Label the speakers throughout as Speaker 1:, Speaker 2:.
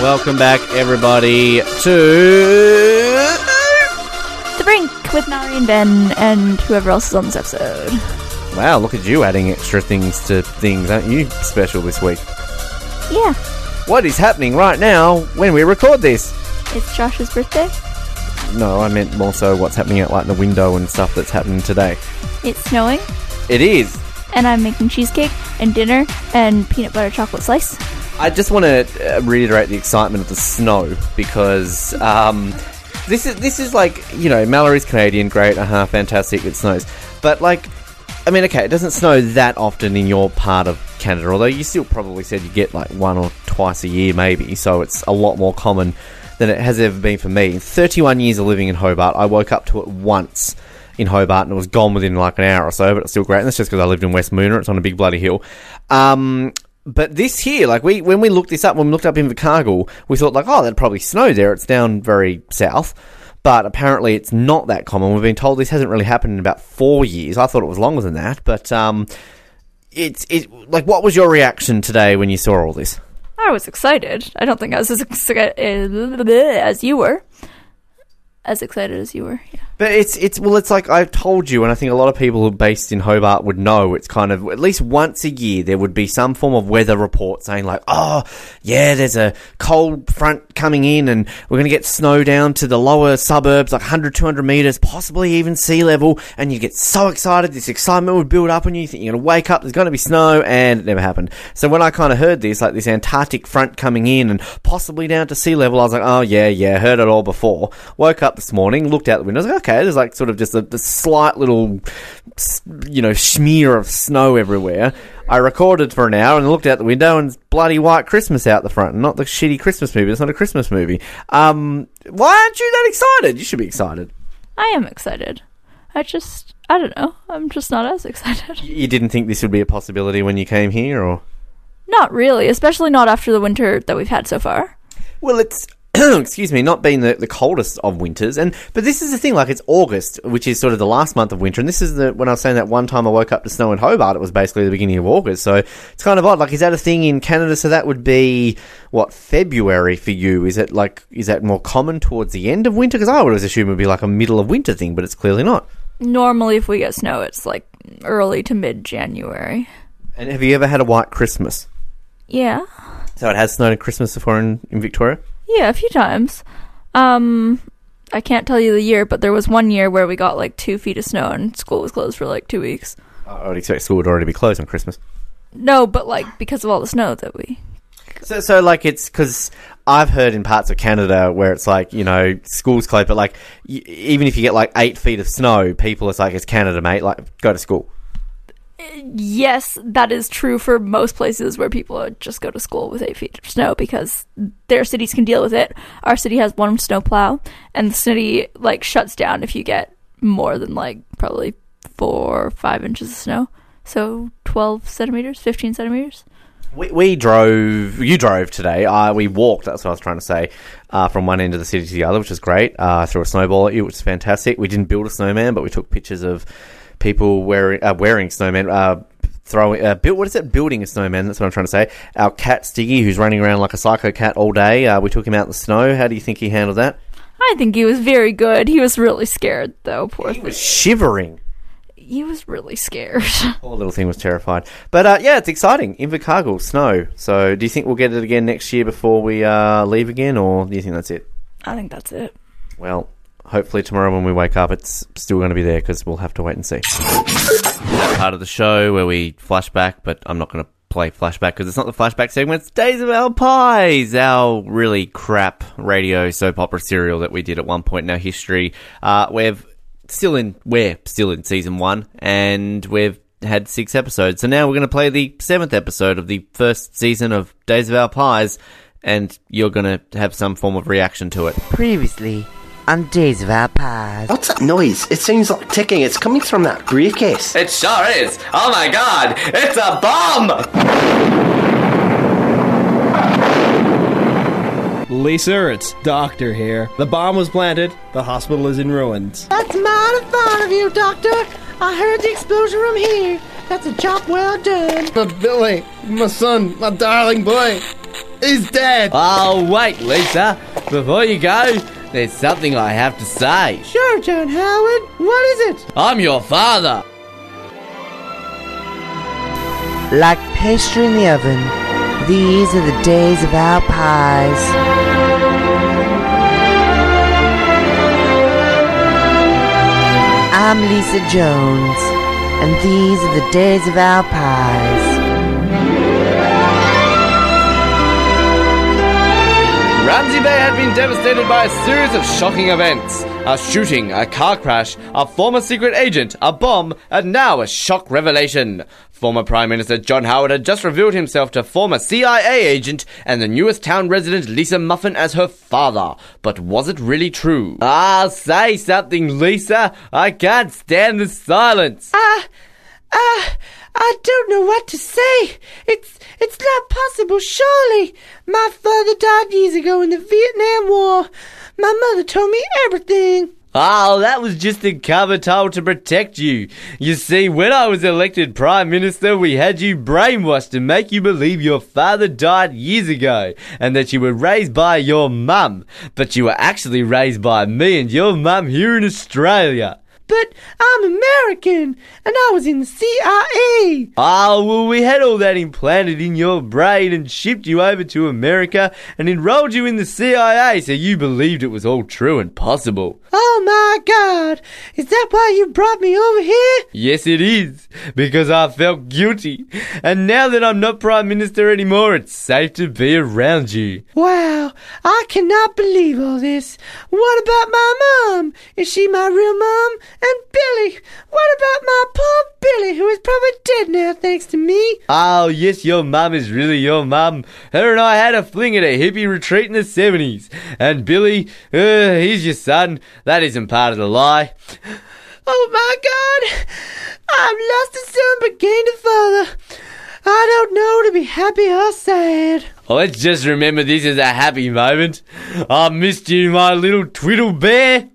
Speaker 1: Welcome back, everybody, to.
Speaker 2: The Brink with Mallory and Ben and whoever else is on this episode.
Speaker 1: Wow, look at you adding extra things to things, aren't you? Special this week.
Speaker 2: Yeah,
Speaker 1: What is happening right now when we record this?
Speaker 2: it's Josh's birthday.
Speaker 1: No, I meant more so what's happening out like the window and stuff that's happening today.
Speaker 2: It's snowing,
Speaker 1: It is.
Speaker 2: and I'm making cheesecake and dinner and peanut butter chocolate slice.
Speaker 1: I just want to uh, reiterate the excitement of the snow because um, this is this is like you know Mallory's Canadian, great, aha, fantastic, it snows, but like. I mean, okay, it doesn't snow that often in your part of Canada, although you still probably said you get like one or twice a year, maybe, so it's a lot more common than it has ever been for me. In 31 years of living in Hobart, I woke up to it once in Hobart and it was gone within like an hour or so, but it's still great. And that's just because I lived in West Moonah, it's on a big bloody hill. Um, but this here, like we when we looked this up, when we looked up Invercargill, we thought like, oh, that'd probably snow there. It's down very south. But apparently, it's not that common. We've been told this hasn't really happened in about four years. I thought it was longer than that. But um, it's it like, what was your reaction today when you saw all this?
Speaker 2: I was excited. I don't think I was as excited as you were. As excited as you were. Yeah.
Speaker 1: But it's it's well, it's like I've told you, and I think a lot of people based in Hobart would know. It's kind of at least once a year there would be some form of weather report saying like, oh yeah, there's a cold front coming in, and we're going to get snow down to the lower suburbs, like 100, 200 meters, possibly even sea level, and you get so excited. This excitement would build up, and you you think you're going to wake up. There's going to be snow, and it never happened. So when I kind of heard this, like this Antarctic front coming in, and possibly down to sea level, I was like, oh yeah, yeah, heard it all before. Woke up this morning, looked out the window, I was like, okay, there's like sort of just a, a slight little, you know, smear of snow everywhere. I recorded for an hour and looked out the window and it's bloody white Christmas out the front, not the shitty Christmas movie. It's not a Christmas movie. Um, why aren't you that excited? You should be excited.
Speaker 2: I am excited. I just, I don't know. I'm just not as excited.
Speaker 1: You didn't think this would be a possibility when you came here, or?
Speaker 2: Not really, especially not after the winter that we've had so far.
Speaker 1: Well, it's excuse me, not being the, the coldest of winters, and but this is the thing. Like it's August, which is sort of the last month of winter, and this is the when I was saying that one time I woke up to snow in Hobart, it was basically the beginning of August. So it's kind of odd. Like, is that a thing in Canada? So that would be what February for you? Is it like is that more common towards the end of winter? Because I would always assume it would be like a middle of winter thing, but it's clearly not.
Speaker 2: Normally, if we get snow, it's like early to mid January.
Speaker 1: And have you ever had a white Christmas?
Speaker 2: Yeah.
Speaker 1: So it has snowed at Christmas before in, in Victoria.
Speaker 2: Yeah, a few times. Um, I can't tell you the year, but there was one year where we got like two feet of snow and school was closed for like two weeks.
Speaker 1: I would expect school would already be closed on Christmas.
Speaker 2: No, but like because of all the snow that we.
Speaker 1: So, so like it's because I've heard in parts of Canada where it's like you know schools closed, but like y- even if you get like eight feet of snow, people it's like it's Canada, mate. Like go to school.
Speaker 2: Yes, that is true for most places where people just go to school with eight feet of snow because their cities can deal with it. Our city has one snow plow, and the city like shuts down if you get more than like probably four or five inches of snow. So twelve centimeters, fifteen centimeters.
Speaker 1: We, we drove. You drove today. Uh, we walked. That's what I was trying to say. Uh, from one end of the city to the other, which was great. Uh, threw a snowball at you, which was fantastic. We didn't build a snowman, but we took pictures of people wearing uh, wearing snowmen. Uh, throwing uh, build what is it? Building a snowman. That's what I'm trying to say. Our cat Stiggy, who's running around like a psycho cat all day. Uh, we took him out in the snow. How do you think he handled that?
Speaker 2: I think he was very good. He was really scared though. Poor
Speaker 1: He
Speaker 2: thing.
Speaker 1: was shivering.
Speaker 2: He was really scared.
Speaker 1: Poor little thing was terrified. But uh, yeah, it's exciting. Invercargill, snow. So do you think we'll get it again next year before we uh, leave again, or do you think that's it?
Speaker 2: I think that's it.
Speaker 1: Well, hopefully tomorrow when we wake up, it's still going to be there because we'll have to wait and see. Part of the show where we flashback, but I'm not going to play flashback because it's not the flashback segment. It's Days of Our Pies, our really crap radio soap opera serial that we did at one point in our history. Uh, we've still in, we're still in season one, and we've had six episodes. So now we're going to play the seventh episode of the first season of Days of Our Pies, and you're going to have some form of reaction to it.
Speaker 3: Previously on Days of Our Past.
Speaker 4: What's that noise? It sounds like ticking. It's coming from that briefcase.
Speaker 5: It sure is. Oh my god, it's a bomb!
Speaker 6: Lisa, it's Doctor here. The bomb was planted. The hospital is in ruins.
Speaker 7: That's mighty fine of you, Doctor. I heard the explosion from here. That's a job well done.
Speaker 6: But Billy, my son, my darling boy. is dead.
Speaker 5: Oh, wait, Lisa. Before you go, there's something I have to say.
Speaker 3: Sure, John Howard. What is it?
Speaker 5: I'm your father.
Speaker 8: Like pastry in the oven, these are the days of our pies. I'm Lisa Jones, and these are the days of our pies.
Speaker 5: Bay had been devastated by a series of shocking events a shooting, a car crash, a former secret agent, a bomb, and now a shock revelation. Former Prime Minister John Howard had just revealed himself to former CIA agent and the newest town resident Lisa Muffin as her father. But was it really true? Ah, say something, Lisa. I can't stand the silence.
Speaker 3: Ah, ah, I don't know what to say. It's it's not possible, surely. My father died years ago in the Vietnam War. My mother told me everything.
Speaker 5: Oh, that was just a cover told to protect you. You see, when I was elected Prime Minister, we had you brainwashed to make you believe your father died years ago and that you were raised by your mum. But you were actually raised by me and your mum here in Australia.
Speaker 3: But I'm American, and I was in the CIA.
Speaker 5: Oh, ah, well, we had all that implanted in your brain and shipped you over to America and enrolled you in the CIA so you believed it was all true and possible.
Speaker 3: Oh my God! Is that why you brought me over here?
Speaker 5: Yes, it is, because I felt guilty. And now that I'm not Prime Minister anymore, it's safe to be around you.
Speaker 3: Wow, I cannot believe all this. What about my mom? Is she my real mom? And Billy? What about my poor Billy, who is probably dead now thanks to me?
Speaker 5: Oh, yes, your mum is really your mum. Her and I had a fling at a hippie retreat in the 70s. And Billy, uh, he's your son. That isn't part of the lie.
Speaker 3: Oh my God! I've lost a son but gained a father. I don't know to be happy or sad.
Speaker 5: Let's just remember this is a happy moment. I missed you, my little twiddle bear.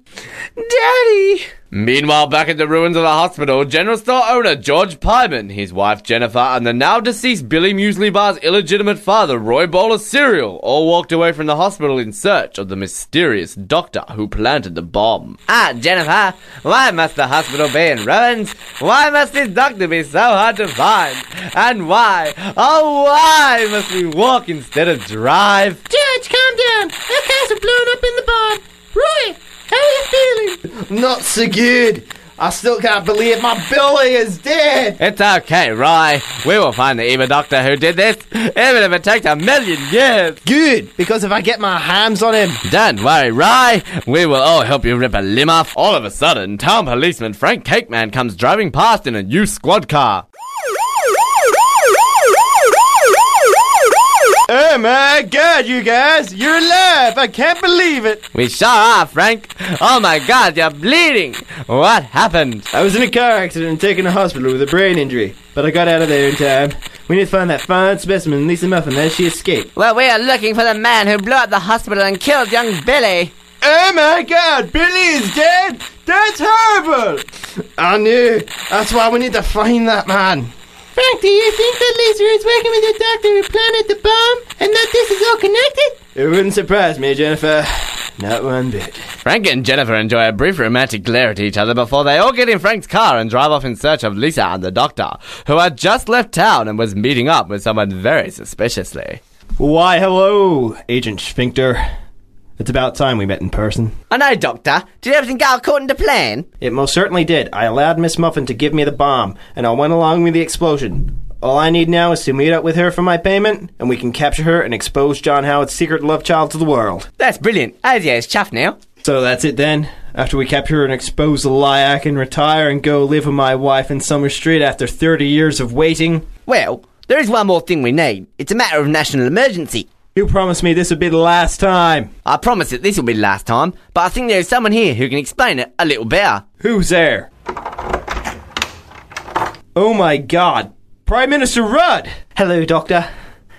Speaker 3: Daddy!
Speaker 5: Meanwhile, back at the ruins of the hospital, General Store owner George Pyman, his wife Jennifer, and the now deceased Billy Muesli Bar's illegitimate father, Roy Bowler Cereal, all walked away from the hospital in search of the mysterious doctor who planted the bomb. Ah, Jennifer, why must the hospital be in ruins? Why must this doctor be so hard to find? And why, oh why must we walk instead of drive?
Speaker 3: Judge, calm down. Our cars are blown up in the bomb. Roy, how are you feeling?
Speaker 6: Not so good. I still can't believe my Billy is dead.
Speaker 5: It's okay, Roy. We will find the evil doctor who did this, even if it takes a million years.
Speaker 6: Good, because if I get my hands on him,
Speaker 5: Don't worry, Rye. We will all help you rip a limb off. All of a sudden, town policeman Frank Cakeman comes driving past in a new squad car.
Speaker 6: Oh my god, you guys, you're alive. I can't believe it.
Speaker 5: We sure are, Frank. Oh my god, you're bleeding. What happened?
Speaker 6: I was in a car accident and taken to hospital with a brain injury, but I got out of there in time. We need to find that fine specimen, Lisa Muffin, as she escaped.
Speaker 5: Well, we are looking for the man who blew up the hospital and killed young Billy.
Speaker 6: Oh my god, Billy is dead? That's horrible! I knew. That's why we need to find that man.
Speaker 3: Frank, do you think that Lisa is working with the doctor who planted the bomb and that this is all connected?
Speaker 6: It wouldn't surprise me, Jennifer. Not one bit.
Speaker 5: Frank and Jennifer enjoy a brief romantic glare at each other before they all get in Frank's car and drive off in search of Lisa and the doctor, who had just left town and was meeting up with someone very suspiciously.
Speaker 6: Why, hello, Agent Sphincter. It's about time we met in person.
Speaker 8: I know, Doctor. Did everything go according to plan?
Speaker 6: It most certainly did. I allowed Miss Muffin to give me the bomb, and I went along with the explosion. All I need now is to meet up with her for my payment, and we can capture her and expose John Howard's secret love child to the world.
Speaker 8: That's brilliant. Oh, ASIO's chuffed now.
Speaker 6: So that's it then. After we capture her and expose the lie, I can retire and go live with my wife in Summer Street after 30 years of waiting.
Speaker 8: Well, there is one more thing we need. It's a matter of national emergency.
Speaker 6: You promised me this would be the last time.
Speaker 8: I promise that this will be the last time, but I think there is someone here who can explain it a little better.
Speaker 6: Who's there? Oh my god. Prime Minister Rudd!
Speaker 4: Hello, Doctor.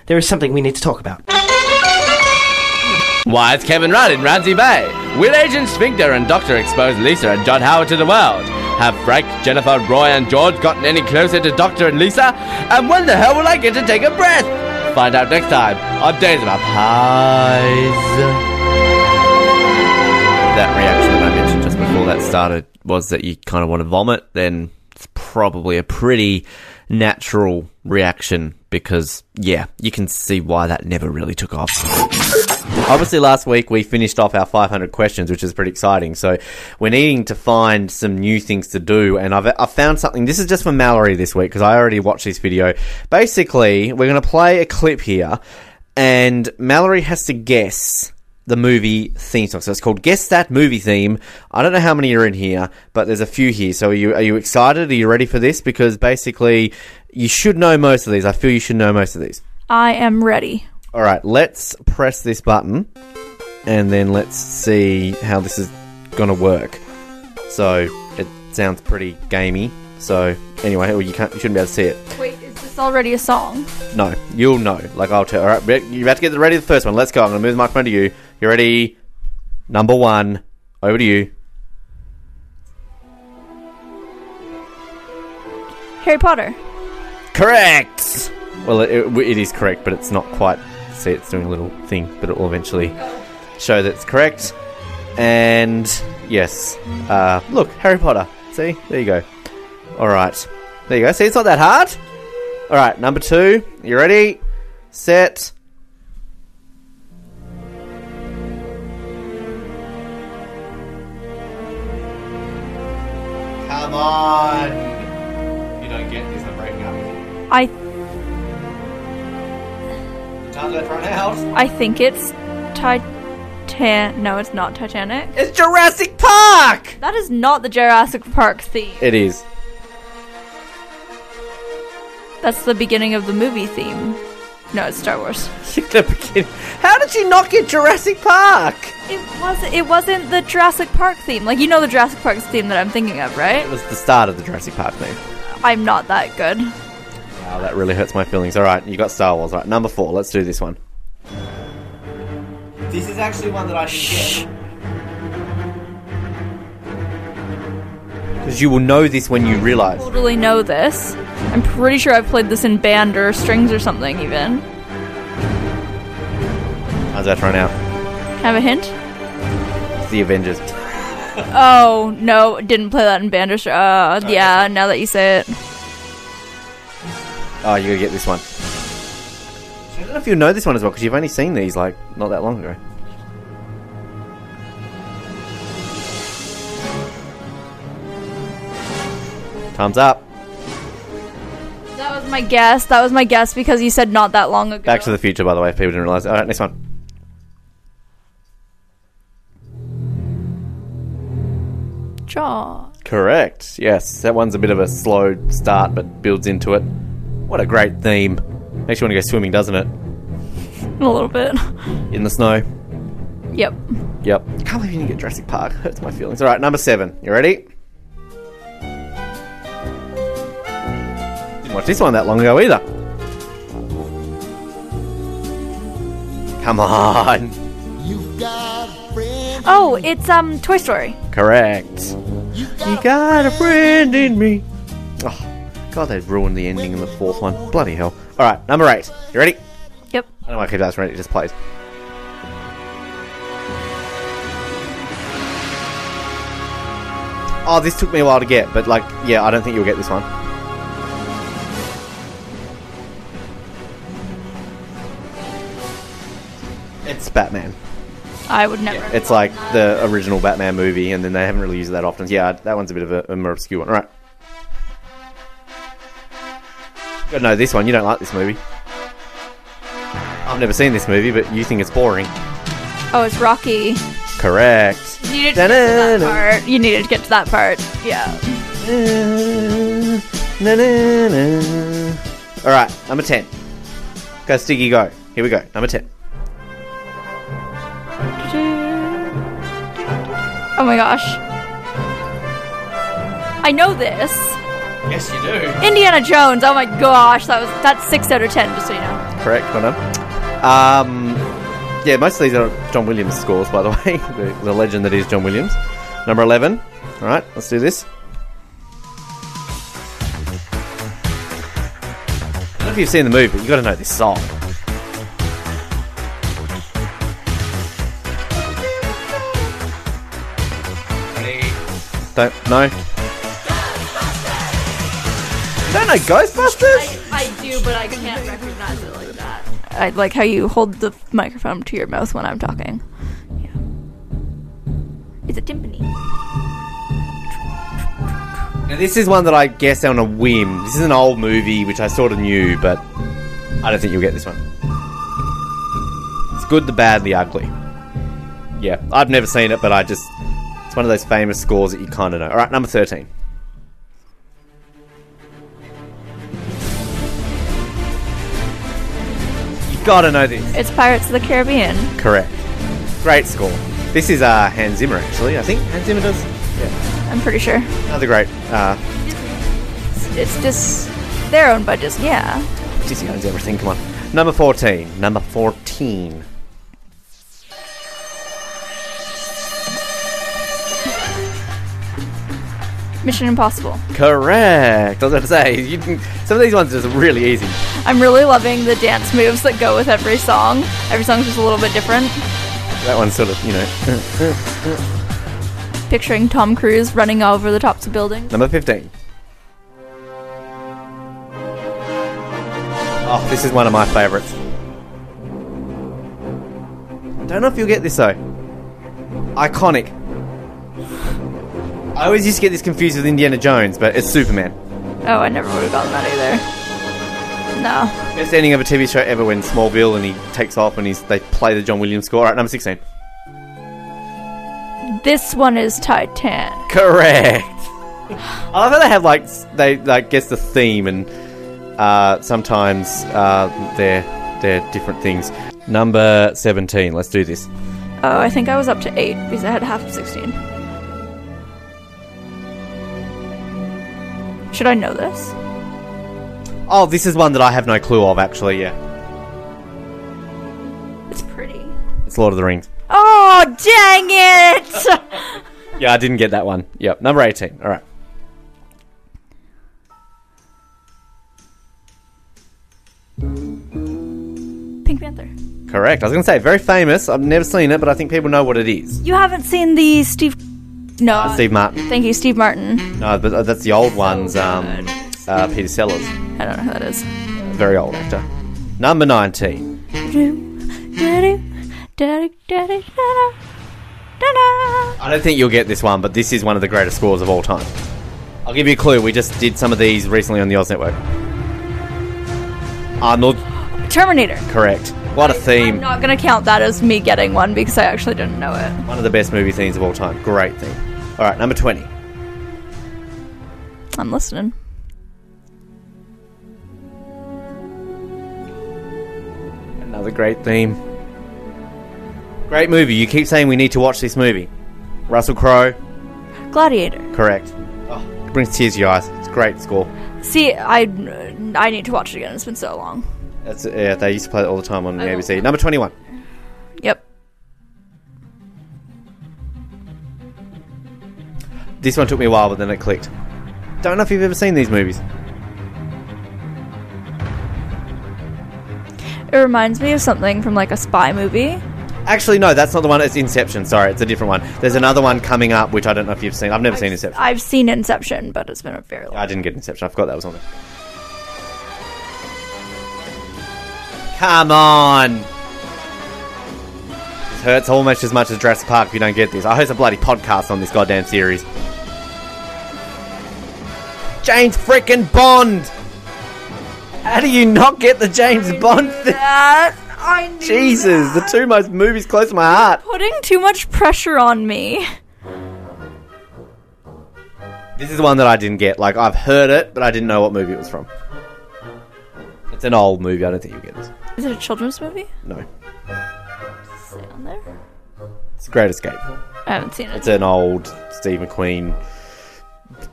Speaker 4: There is something we need to talk about.
Speaker 5: Why, it's Kevin Rudd in Ramsey Bay. Will Agent Sphincter and Doctor expose Lisa and John Howard to the world? Have Frank, Jennifer, Roy, and George gotten any closer to Doctor and Lisa? And when the hell will I get to take a breath?
Speaker 1: Find out next time on Days About Pies. That reaction that I mentioned just before that started was that you kind of want to vomit, then it's probably a pretty natural reaction because, yeah, you can see why that never really took off. Obviously, last week we finished off our 500 questions, which is pretty exciting. So we're needing to find some new things to do, and I've, I've found something. This is just for Mallory this week because I already watched this video. Basically, we're going to play a clip here, and Mallory has to guess the movie theme song. So it's called Guess That Movie Theme. I don't know how many are in here, but there's a few here. So are you are you excited? Are you ready for this? Because basically, you should know most of these. I feel you should know most of these.
Speaker 2: I am ready.
Speaker 1: All right, let's press this button, and then let's see how this is going to work. So it sounds pretty gamey. So anyway, well, you can't, you shouldn't be able to see it.
Speaker 2: Wait, is this already a song?
Speaker 1: No, you'll know. Like I'll tell. All right, you have to get ready. for The first one. Let's go. I'm going to move the microphone to you. You ready? Number one. Over to you.
Speaker 2: Harry Potter.
Speaker 1: Correct. Well, it, it, it is correct, but it's not quite. See, it's doing a little thing, but it will eventually show that it's correct. And yes, uh, look, Harry Potter. See, there you go. All right, there you go. See, it's not that hard. All right, number two. You ready? Set. Come on. You don't get this. I'm breaking up with you.
Speaker 2: I
Speaker 1: Time left run out.
Speaker 2: I think it's Titan. No, it's not Titanic.
Speaker 1: It's Jurassic Park!
Speaker 2: That is not the Jurassic Park theme.
Speaker 1: It is.
Speaker 2: That's the beginning of the movie theme. No, it's Star Wars.
Speaker 1: the beginning. How did you not get Jurassic Park?
Speaker 2: It wasn't. It wasn't the Jurassic Park theme. Like you know the Jurassic Park theme that I'm thinking of, right?
Speaker 1: It was the start of the Jurassic Park theme.
Speaker 2: I'm not that good.
Speaker 1: Wow, that really hurts my feelings. All right, you got Star Wars. All right, number four. Let's do this one. This is actually one that I didn't get. Because you will know this when you realize.
Speaker 2: Totally know this. I'm pretty sure I've played this in band or strings or something. Even.
Speaker 1: How's that run out?
Speaker 2: Have a hint?
Speaker 1: It's the Avengers.
Speaker 2: Oh no, didn't play that in band or str- Uh, yeah. Now that you say it,
Speaker 1: Oh, you gotta get this one. I don't know if you know this one as well because you've only seen these like not that long ago. Time's up.
Speaker 2: that was my guess. That was my guess because you said not that long ago.
Speaker 1: Back to the Future, by the way, if people didn't realize. All right, next one.
Speaker 2: Jaw.
Speaker 1: Correct. Yes, that one's a bit of a slow start, but builds into it. What a great theme. Makes you want to go swimming, doesn't it?
Speaker 2: A little bit.
Speaker 1: In the snow.
Speaker 2: Yep.
Speaker 1: Yep. I can't believe you didn't get Jurassic Park. Hurts my feelings. All right, number seven. You ready? Watch this one that long ago either. Come on.
Speaker 2: Oh, it's um Toy Story.
Speaker 1: Correct. You got a friend in me. Oh, God, they've ruined the ending in the fourth one. Bloody hell. All right, number eight. You ready?
Speaker 2: Yep.
Speaker 1: I don't know why I keep asking. It just plays. Oh, this took me a while to get, but like, yeah, I don't think you'll get this one. Batman.
Speaker 2: I would never.
Speaker 1: It's like the original Batman movie, and then they haven't really used it that often. Yeah, that one's a bit of a, a more obscure one. All right. You gotta know this one. You don't like this movie. I've never seen this movie, but you think it's boring.
Speaker 2: Oh, it's Rocky.
Speaker 1: Correct.
Speaker 2: You needed to get to that part. You needed to get to that part. Yeah.
Speaker 1: Na, na, na. All right, number ten. Go, Stiggy, go. Here we go. Number ten.
Speaker 2: Oh my gosh. I know this.
Speaker 1: Yes, you do.
Speaker 2: Indiana Jones. Oh my gosh, that was that's six out of ten. Just so you know.
Speaker 1: Correct. Well done. Um, yeah, most of these are John Williams scores, by the way. the, the legend that is John Williams. Number eleven. All right, let's do this. I don't know if you've seen the movie, but you got to know this song.
Speaker 9: Don't no. Don't know Ghostbusters?
Speaker 2: I do, but I can't recognize it like that. I like how you hold the microphone to your mouth when I'm talking. Yeah. It's a timpani.
Speaker 9: Now, this is one that I guess on a whim. This is an old movie which I sort of knew, but I don't think you'll get this one. It's good, the bad, the ugly. Yeah, I've never seen it, but I just. It's one of those famous scores that you kind of know. Alright, number 13. You've got to know this.
Speaker 2: It's Pirates of the Caribbean.
Speaker 9: Correct. Great score. This is uh, Hans Zimmer, actually. I think Hans Zimmer does. Yeah,
Speaker 2: I'm pretty sure.
Speaker 9: another great. Uh,
Speaker 2: It's just owned by Disney. Yeah.
Speaker 9: Disney owns everything. Come on. Number 14. Number 14.
Speaker 2: Mission Impossible.
Speaker 9: Correct. I was going to say, you some of these ones are just really easy.
Speaker 2: I'm really loving the dance moves that go with every song. Every song's just a little bit different.
Speaker 9: That one's sort of, you know.
Speaker 2: Picturing Tom Cruise running over the tops of buildings.
Speaker 9: Number 15. Oh, this is one of my favourites. Don't know if you'll get this though. Iconic. I always used to get this confused with Indiana Jones, but it's Superman.
Speaker 2: Oh, I never would have gotten that either. No.
Speaker 9: Best ending of a TV show ever when Smallville and he takes off and he's they play the John Williams score. Alright, number 16.
Speaker 2: This one is Titanic.
Speaker 9: Correct. I love how they have like they like guess the theme and uh, sometimes uh, they're they're different things. Number seventeen. Let's do this.
Speaker 2: Oh, I think I was up to 8 because I had half of 16. Should I know this?
Speaker 9: Oh, this is one that I have no clue of. Actually, yeah,
Speaker 2: It's pretty.
Speaker 9: it's Lord of the Rings.
Speaker 2: Oh, dang it!
Speaker 9: Yeah, I didn't get that one. Yep, number eighteen. All right.
Speaker 2: Pink Panther.
Speaker 9: Correct. I was going to say very famous. I've never seen it, but I think people know what it is.
Speaker 2: You haven't seen the Steve. No.
Speaker 9: Steve Martin.
Speaker 2: Thank you, Steve Martin.
Speaker 9: No, but that's the old ones. Um, uh, Peter Sellers,
Speaker 2: I don't know who that is.
Speaker 9: very old actor. Number nineteen. I don't think you'll get this one, but this is one of the greatest scores of all time. I'll give you a clue. We just did some of these recently on the Oz Network. Arnold,
Speaker 2: Terminator.
Speaker 9: correct. What a theme.
Speaker 2: I'm not gonna count that as me getting one because I actually didn't know it.
Speaker 9: One of the best movie themes of all time. Great theme. All right, number 20.
Speaker 2: I'm listening.
Speaker 9: Another great theme. Great movie. You keep saying we need to watch this movie. Russell Crowe,
Speaker 2: Gladiator.
Speaker 9: correct. Oh, it brings tears to your eyes. It's a great score.
Speaker 2: See, I I need to watch it again. It's been so long.
Speaker 9: That's yeah. They used to play it all the time on the. ABC. Number twenty-one.
Speaker 2: Yep.
Speaker 9: This one took me a while, but then it clicked. Don't know if you've ever seen these movies.
Speaker 2: It reminds me of something from like a spy movie.
Speaker 9: Actually, no, that's not the one. It's Inception. Sorry, it's a different one. There's another one coming up, which I don't know if you've seen. I've never seen Inception.
Speaker 2: I've seen Inception, but it's been a very long.
Speaker 9: I didn't get Inception. I forgot that was on there. Come on. This hurts almost as much as Jurassic Park if you don't get this. I host a bloody podcast on this goddamn series. James frickin' Bond! How do you not get the James Bond thing?
Speaker 2: That I knew
Speaker 9: Jesus, the two most movies close to my heart.
Speaker 2: putting too much pressure on me.
Speaker 9: This is one that I didn't get. Like, I've heard it, but I didn't know what movie it was from. It's an old movie. I don't think you'll get this.
Speaker 2: Is it a children's movie?
Speaker 9: No.
Speaker 2: Is it on there?
Speaker 9: It's a Great Escape.
Speaker 2: I haven't seen it.
Speaker 9: It's an old Steve McQueen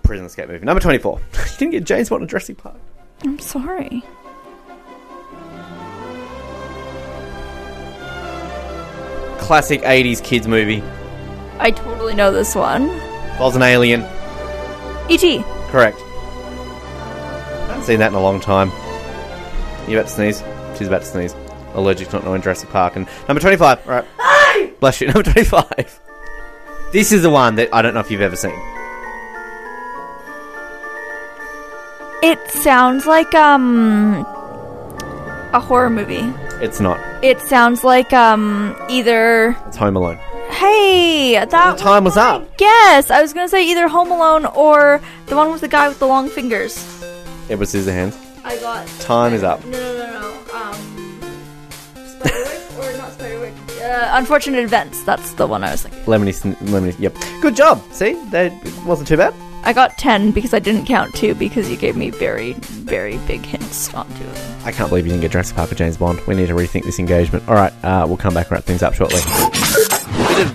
Speaker 9: prison escape movie. Number 24. you didn't get James Bond and Jurassic Park.
Speaker 2: I'm sorry.
Speaker 9: Classic 80s kids movie.
Speaker 2: I totally know this one.
Speaker 9: Was an alien.
Speaker 2: E.T.
Speaker 9: Correct. I haven't seen that in a long time. You about to sneeze? She's about to sneeze. Allergic to not knowing Jurassic Park. And number 25. All right. Hey! Bless you. Number 25. This is the one that I don't know if you've ever seen.
Speaker 2: It sounds like um a horror movie.
Speaker 5: It's not.
Speaker 2: It sounds like um either
Speaker 5: It's Home Alone.
Speaker 2: Hey, that
Speaker 5: The time was oh up.
Speaker 2: Yes, I was gonna say either Home Alone or the one with the guy with the long fingers.
Speaker 5: It was Scissorhands.
Speaker 2: I got
Speaker 5: Time is up.
Speaker 2: No, Uh, Unfortunate Events. That's the one I was thinking.
Speaker 5: Lemony, Sn- Lemony. Yep. Good job. See, that wasn't too bad.
Speaker 2: I got ten because I didn't count two because you gave me very very big hints on two of them.
Speaker 5: I can't believe you didn't get Jurassic Park or James Bond. We need to rethink this engagement. All right, uh, we'll come back and wrap things up shortly.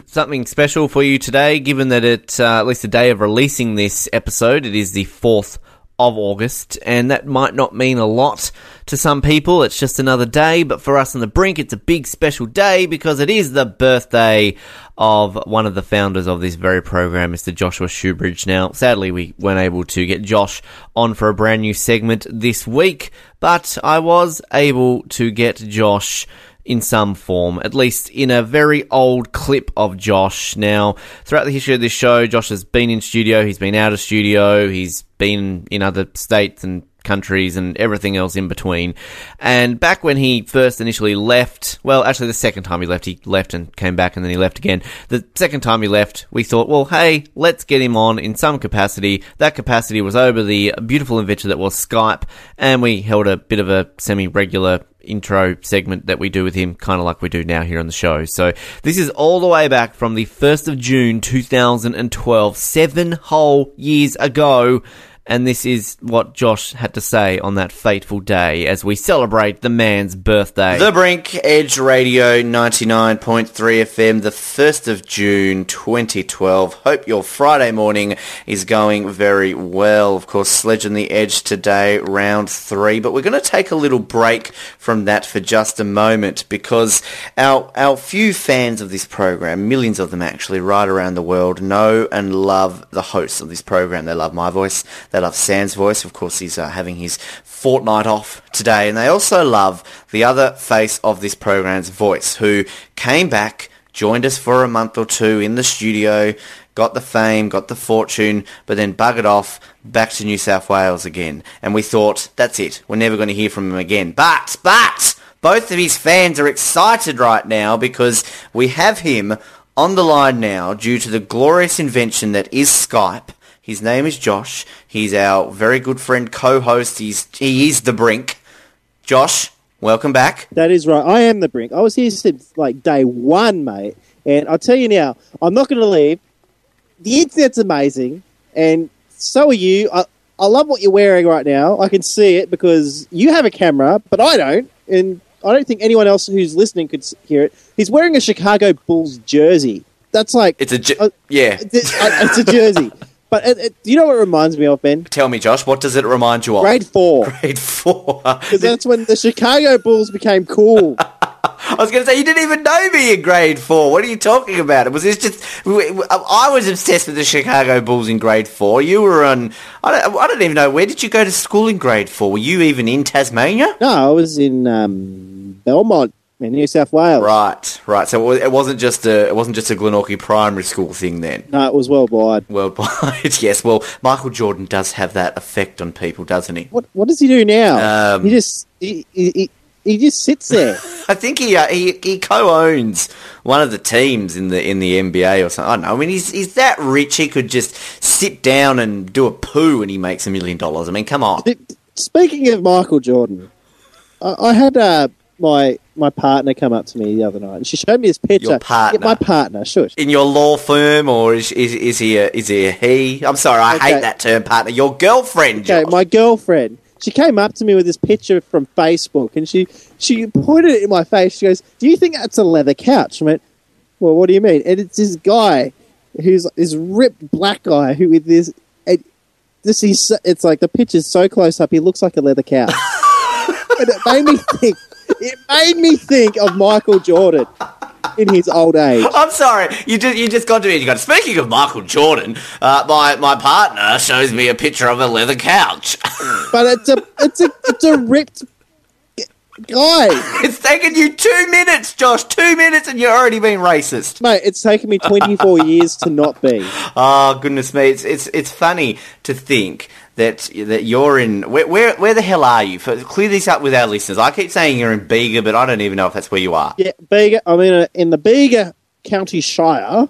Speaker 5: Something special for you today, given that it, uh, at least the day of releasing this episode, it is the 4th of August, and that might not mean a lot to some people. It's just another day, but for us on the brink, it's a big special day because it is the birthday of one of the founders of this very program, Mr. Joshua Shoobridge. Now, sadly, we weren't able to get Josh on for a brand new segment this week, but I was able to get Josh in some form, at least in a very old clip of Josh. Now, throughout the history of this show, Josh has been in studio, he's been out of studio, he's been in other states and countries and everything else in between. And back when he first initially left, well, actually the second time he left, he left and came back and then he left again. The second time he left, we thought, well, hey, let's get him on in some capacity. That capacity was over the beautiful invention that was Skype, and we held a bit of a semi-regular intro segment that we do with him, kind of like we do now here on the show. So this is all the way back from the 1st of June 2012, seven whole years ago. And this is what Josh had to say on that fateful day as we celebrate the man's birthday.
Speaker 1: The Brink, Edge Radio 99.3 FM, the 1st of June 2012. Hope your Friday morning is going very well. Of course, Sledge on the Edge today, round three, but we're going to take a little break from that for just a moment because our, our few fans of this program, millions of them actually, right around the world, know and love the hosts of this program. They love my voice. They love Sam's voice. Of course, he's uh, having his fortnight off today. And they also love the other face of this program's voice, who came back, joined us for a month or two in the studio, got the fame, got the fortune, but then buggered off back to New South Wales again. And we thought, that's it. We're never going to hear from him again. But, but, both of his fans are excited right now because we have him on the line now due to the glorious invention that is Skype. His name is Josh. He's our very good friend, co-host. He's he is the Brink. Josh, welcome back.
Speaker 10: That is right. I am the brink. I was here since like day one, mate. And I'll tell you now, I'm not going to leave. The internet's amazing, and so are you. I, I love what you're wearing right now. I can see it because you have a camera, but I don't. And I don't think anyone else who's listening could hear it. He's wearing a Chicago Bulls jersey. That's like
Speaker 1: It's a ju-
Speaker 10: Uh,
Speaker 1: yeah.
Speaker 10: it's, it's a jersey. But it, it, you know what it reminds me of, Ben?
Speaker 1: Tell me, Josh, what does it remind you of?
Speaker 10: Grade four.
Speaker 1: Grade four.
Speaker 10: Because that's when the Chicago Bulls became cool.
Speaker 1: I was going to say you didn't even know me in grade four. What are you talking about? Was this just? I was obsessed with the Chicago Bulls in grade four. You were on. I don't, I don't even know where did you go to school in grade four. Were you even in Tasmania?
Speaker 10: No, I was in um, Belmont in New South Wales.
Speaker 1: Right, right. So it wasn't just a it wasn't just a Glenorchy primary school thing then.
Speaker 10: No, it was worldwide.
Speaker 1: Worldwide, yes. Well, Michael Jordan does have that effect on people, doesn't he?
Speaker 10: What What does he do now?
Speaker 1: Um,
Speaker 10: he just he, he, he, just sits there.
Speaker 1: I think he uh, he he co-owns one of the teams in the in the NBA or something. I don't know. I mean, he's he's that rich. He could just sit down and do a poo and he makes a million dollars. I mean, come on.
Speaker 10: Speaking of Michael Jordan, I, I had uh, my my partner come up to me the other night, and she showed me this picture.
Speaker 1: Your partner?
Speaker 10: Yeah, my partner. sure.
Speaker 1: In your law firm, or is is, is he a is he a he? I'm sorry, I
Speaker 10: Okay.
Speaker 1: hate that term, partner. Your girlfriend,
Speaker 10: Okay,
Speaker 1: Josh.
Speaker 10: my girlfriend. She came up to me with this picture from Facebook, and she she pointed it in my face. She goes, "Do you think that's a leather couch?" I went, "Well, what do you mean?" And it's this guy who's this ripped black guy who with this. And this so- it's like the picture's so close up, he looks like a leather couch. and it made me think. It made me think of Michael Jordan in his old age.
Speaker 1: I'm sorry. You just you just got to me. You got. Speaking of Michael Jordan, uh, my my partner shows me a picture of a leather couch.
Speaker 10: But it's a it's a it's a ripped guy.
Speaker 1: it's taken you two minutes, Josh. Two minutes, and you're already being racist.
Speaker 10: Mate, it's taken me 24 years to not be.
Speaker 1: Oh goodness me! It's it's it's funny to think that that you're in. Where, where where the hell are you? For, clear this up with our listeners. I keep saying you're in Bega, but I don't even know if that's where you are.
Speaker 10: Yeah, Bega. I'm in, a, in the Bega County Shire,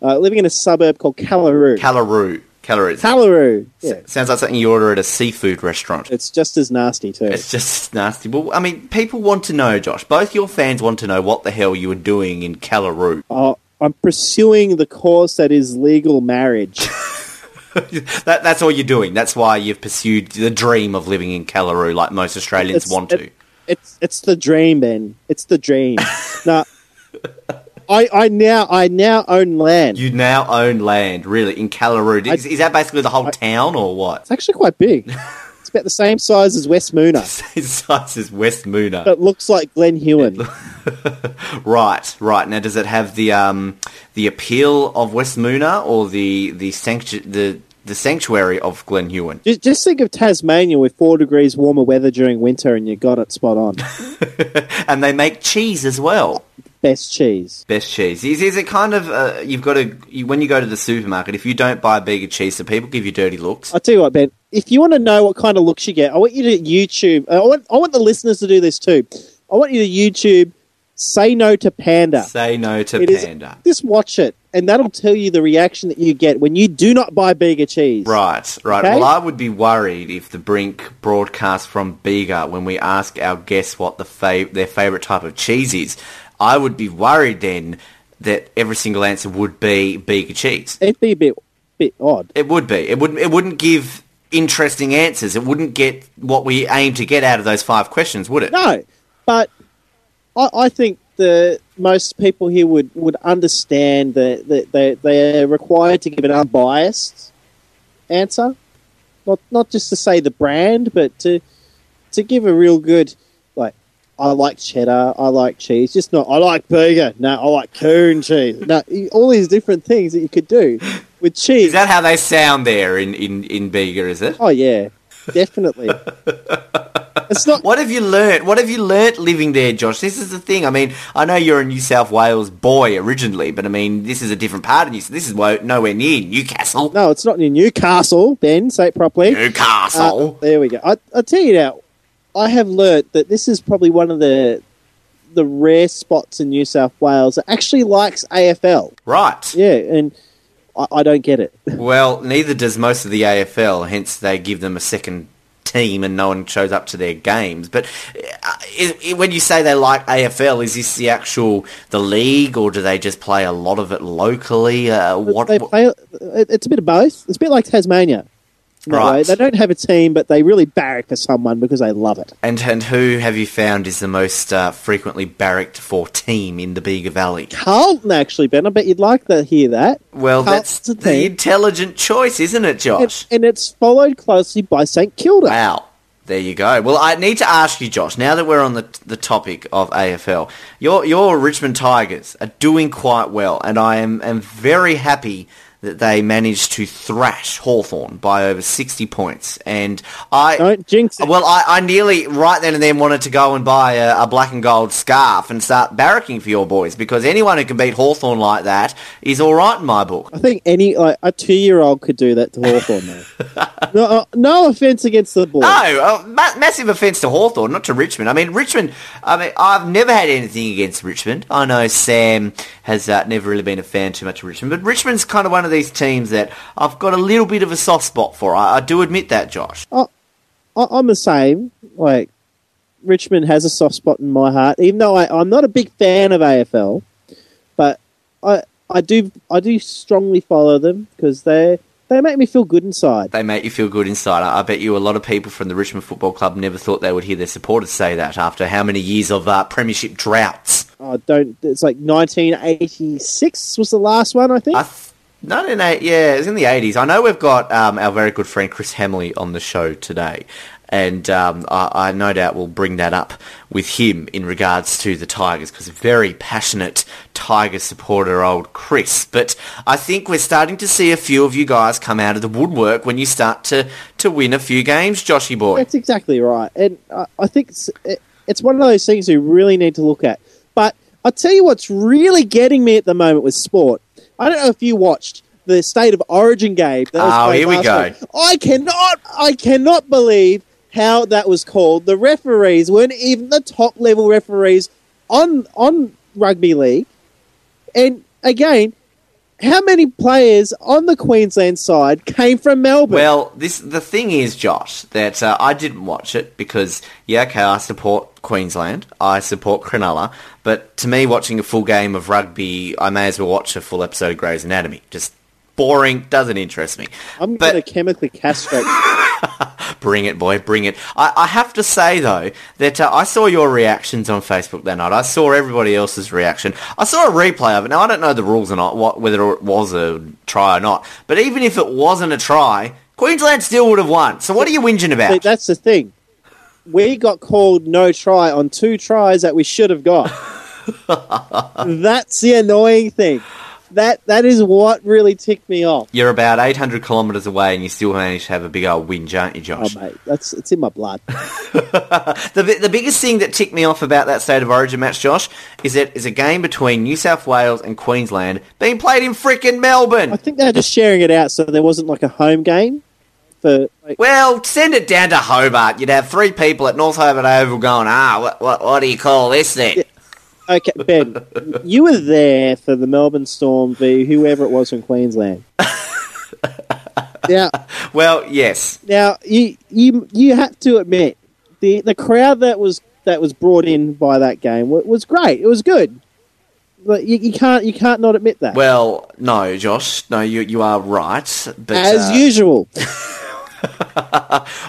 Speaker 10: uh, living in a suburb called Kalaru.
Speaker 1: Kalaru. Kalaru.
Speaker 10: Kalaru. Yeah,
Speaker 1: Sounds like something you order at a seafood restaurant.
Speaker 10: it's just as nasty too.
Speaker 1: It's just nasty. Well, I mean, people want to know, Josh. Both your fans want to know what the hell you were doing in Kalaru.
Speaker 10: Uh, I'm pursuing the cause that is legal marriage.
Speaker 1: that, that's all you're doing. That's why you've pursued the dream of living in Kalaru, like most Australians
Speaker 10: It's-
Speaker 1: want
Speaker 10: it-
Speaker 1: to.
Speaker 10: It's it's the dream, Ben. It's the dream. now, I I now I now own land.
Speaker 1: You now own land, really, in Kalaru. Is, is that basically the whole town, or what?
Speaker 10: It's actually quite big. It's about the same size as West Moonah,
Speaker 1: Same size as West Moonah.
Speaker 10: but looks like Glen Huon.
Speaker 1: Right, right. Now, does it have the um, the appeal of West Moonah or the the sanctu- the the sanctuary of Glen Huon?
Speaker 10: Just, just think of Tasmania with four degrees warmer weather during winter, and you got it spot on.
Speaker 1: And they make cheese as well.
Speaker 10: Best cheese.
Speaker 1: Best cheese. Is, is it kind of uh, you've got to you, when you go to the supermarket if you don't buy Bega cheese, so people give you dirty looks.
Speaker 10: I'll tell you what, Ben. If you want to know what kind of looks you get, I want you to YouTube. I want I want the listeners to do this too. I want you to YouTube. Say no to panda.
Speaker 1: Say no to
Speaker 10: It is-
Speaker 1: panda.
Speaker 10: Just watch it, and that'll tell you the reaction that you get when you do not buy Bega cheese.
Speaker 1: Right, right.
Speaker 10: Okay?
Speaker 1: Well, I would be worried if the Brink broadcast from Bega when we ask our guests what the fav- their favourite type of cheese is. I would be worried then that every single answer would be Bega cheese.
Speaker 10: It'd be a bit bit odd.
Speaker 1: It would be. It wouldn't. It wouldn't give interesting answers. It wouldn't get what we aim to get out of those five questions, would it?
Speaker 10: No, but I, I think the most people here would, would understand that, that they they're required to give an unbiased answer, not not just to say the brand, but to to give a real good like. I like cheddar. I like cheese. Just not. I like burger. No, I like coon cheese. No, all these different things that you could do with cheese.
Speaker 1: Is that how they sound there in in in Bega? Is it?
Speaker 10: oh yeah, definitely. it's not.
Speaker 1: What have you learnt? What have you learnt living there, Josh? This is the thing. I mean, I know you're a New South Wales boy originally, but I mean, this is a different part of New. This is nowhere near Newcastle.
Speaker 10: No, it's not near Newcastle. Ben, say it properly.
Speaker 1: Newcastle.
Speaker 10: Uh, there we go. I, I'll tell you now. I have learnt that this is probably one of the the rare spots in New South Wales that actually likes AFL.
Speaker 1: right.
Speaker 10: Yeah, and I, I don't get it.
Speaker 1: Well, neither does most of the AFL. Hence, they give them a second team, and no one shows up to their games. But uh, is, when you say they like AFL, is this the actual the league, or do they just play a lot of it locally? Uh, what?
Speaker 10: they play, it's a bit of both. It's a bit like Tasmania. That
Speaker 1: Right.
Speaker 10: way. They don't have a team, but they really barrack for someone because they love it.
Speaker 1: and and who have you found is the most uh, frequently barracked for team in the Bega Valley?
Speaker 10: Carlton, actually, Ben. I bet you'd like to hear that.
Speaker 1: Well, that's
Speaker 10: Carlton's a
Speaker 1: the intelligent choice, isn't it,
Speaker 10: And,
Speaker 1: Josh?
Speaker 10: and it's followed closely by St Kilda.
Speaker 1: Wow. There you go. Well, I need to ask you, Josh. Now that we're on the the topic of AFL, your your Richmond Tigers are doing quite well, and I am am very happy that they managed to thrash Hawthorn by over sixty points. And I
Speaker 10: Don't jinx it.
Speaker 1: well, I, I nearly right then and then wanted to go and buy a, a black and gold scarf and start barracking for your boys because anyone who can beat Hawthorn like that is all right in my book.
Speaker 10: I think any like a two-year-old could do that to Hawthorn. though. no, uh, no offense against the boy.
Speaker 1: No, uh, ma- massive offence to Hawthorn, not to Richmond. I mean, Richmond, I mean, I've never had anything against Richmond. I know Sam has uh, never really been a fan too much of Richmond, but Richmond's kind of one of these teams that I've got a little bit of a soft spot for. I, I do admit that, Josh.
Speaker 10: I, I'm the same. Like Richmond has a soft spot in my heart, even though I, I'm not a big fan of AFL, but I I do I do strongly follow them because they they make me feel good inside.
Speaker 1: They make you feel good inside. I, I bet you a lot of people from the Richmond Football Club never thought they would hear their supporters say that after how many years of uh, premiership droughts.
Speaker 10: I don't. It's like 1986 was the last one, I think.
Speaker 1: I th- not in eight, yeah, it's in the eighties. I know we've got um, our very good friend Chris Hamley on the show today, and um, I, I no doubt will bring that up with him in regards to the Tigers because very passionate Tiger supporter, old Chris. But I think we're starting to see a few of you guys come out of the woodwork when you start to to win a few games, Joshy boy.
Speaker 10: That's exactly right, and I, I think it's, it, it's one of those things we really need to look at. But I'll tell you what's really getting me at the moment with sport. I don't know if you watched the state of origin game. That was
Speaker 1: Oh, here we go.
Speaker 10: week. I cannot, I cannot believe how that was called. The referees weren't even the top level referees on on rugby league. And again, how many players on the Queensland side came from Melbourne?
Speaker 1: Well, this the thing is, Josh, that uh, I didn't watch it because yeah, okay, I support Queensland, I support Cronulla, but to me, watching a full game of rugby, I may as well watch a full episode of Grey's Anatomy. Just boring, doesn't interest me.
Speaker 10: I'm
Speaker 1: but-
Speaker 10: going to chemically castrate.
Speaker 1: Bring it, boy, bring it. I, I have to say, though, that uh, I saw your reactions on Facebook that night. I saw everybody else's reaction. I saw a replay of it. Now, I don't know the rules or not, what, whether it was a try or not. But even if it wasn't a try, Queensland still would have won. So what are you whinging
Speaker 10: See,
Speaker 1: about?
Speaker 10: that's the thing. We got called no try on two tries that we should have got. that's the annoying thing. That that is what really ticked me off.
Speaker 1: You're about 800 kilometres away and you still manage to have a big old whinge, aren't you, Josh?
Speaker 10: Oh mate, that's it's in my blood.
Speaker 1: The, the biggest thing that ticked me off about that State of Origin match, Josh, is that it's a game between New South Wales and Queensland being played in frickin' Melbourne.
Speaker 10: I think they're just sharing it out so there wasn't like a home game for like,
Speaker 1: Well, send it down to Hobart. You'd have three people at North Hobart Oval going, ah, what, what, what do you call this then?
Speaker 10: Okay, Ben, you were there for the Melbourne Storm v whoever it was from Queensland. now,
Speaker 1: Well, yes.
Speaker 10: now you you you have to admit the the crowd that was that was brought in by that game wa- was great. It was good. But you, you can't you can't not admit that.
Speaker 1: Well, no, Josh. No, you you are right. But,
Speaker 10: As
Speaker 1: uh,
Speaker 10: usual.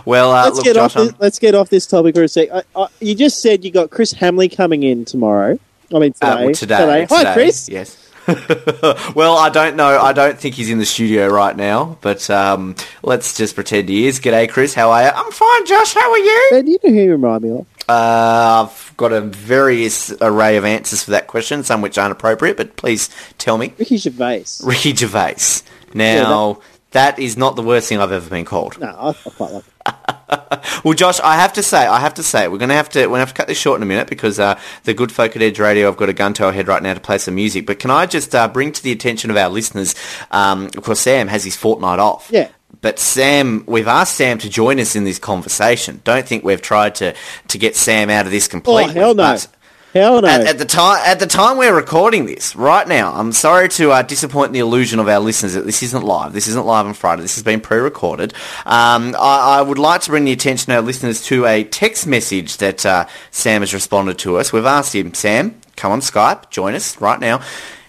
Speaker 1: Well, uh,
Speaker 10: let's
Speaker 1: look,
Speaker 10: get
Speaker 1: Josh,
Speaker 10: off this, let's get off this topic for a sec. I, I, you just said you got Chris Hamley coming in tomorrow. I mean today.
Speaker 1: Uh, well, today,
Speaker 10: Hi,
Speaker 1: today,
Speaker 10: Chris.
Speaker 1: Yes. well, I don't know. I don't think he's in the studio right now, but um, let's just pretend he is. G'day, Chris. How are you? I'm fine, Josh. How are you?
Speaker 10: Ben, you know who you remind me of?
Speaker 1: Uh, I've got a various array of answers for that question, some which aren't appropriate, but please tell me.
Speaker 10: Ricky Gervais.
Speaker 1: Ricky Gervais. Now, that is not the worst thing I've ever been called.
Speaker 10: No, I, I quite like it.
Speaker 1: Well, Josh, I have to say, I have to say, we're going to have to, we're going to have to cut this short in a minute because uh, the good folk at Edge Radio have got a gun to our head right now to play some music. But can I just uh, bring to the attention of our listeners? Um, of course, Sam has his fortnight off.
Speaker 10: Yeah.
Speaker 1: But Sam, we've asked Sam to join us in this conversation. Don't think we've tried to, to get Sam out of this completely.
Speaker 10: Oh hell no.
Speaker 1: but-
Speaker 10: No.
Speaker 1: at, at the time, at the time we're recording this right now, I'm sorry to uh, disappoint the illusion of our listeners that this isn't live. This isn't live on Friday. This has been pre-recorded. Um, I, I would like to bring the attention of our listeners to a text message that uh, Sam has responded to us. We've asked him, Sam, come on Skype, join us right now.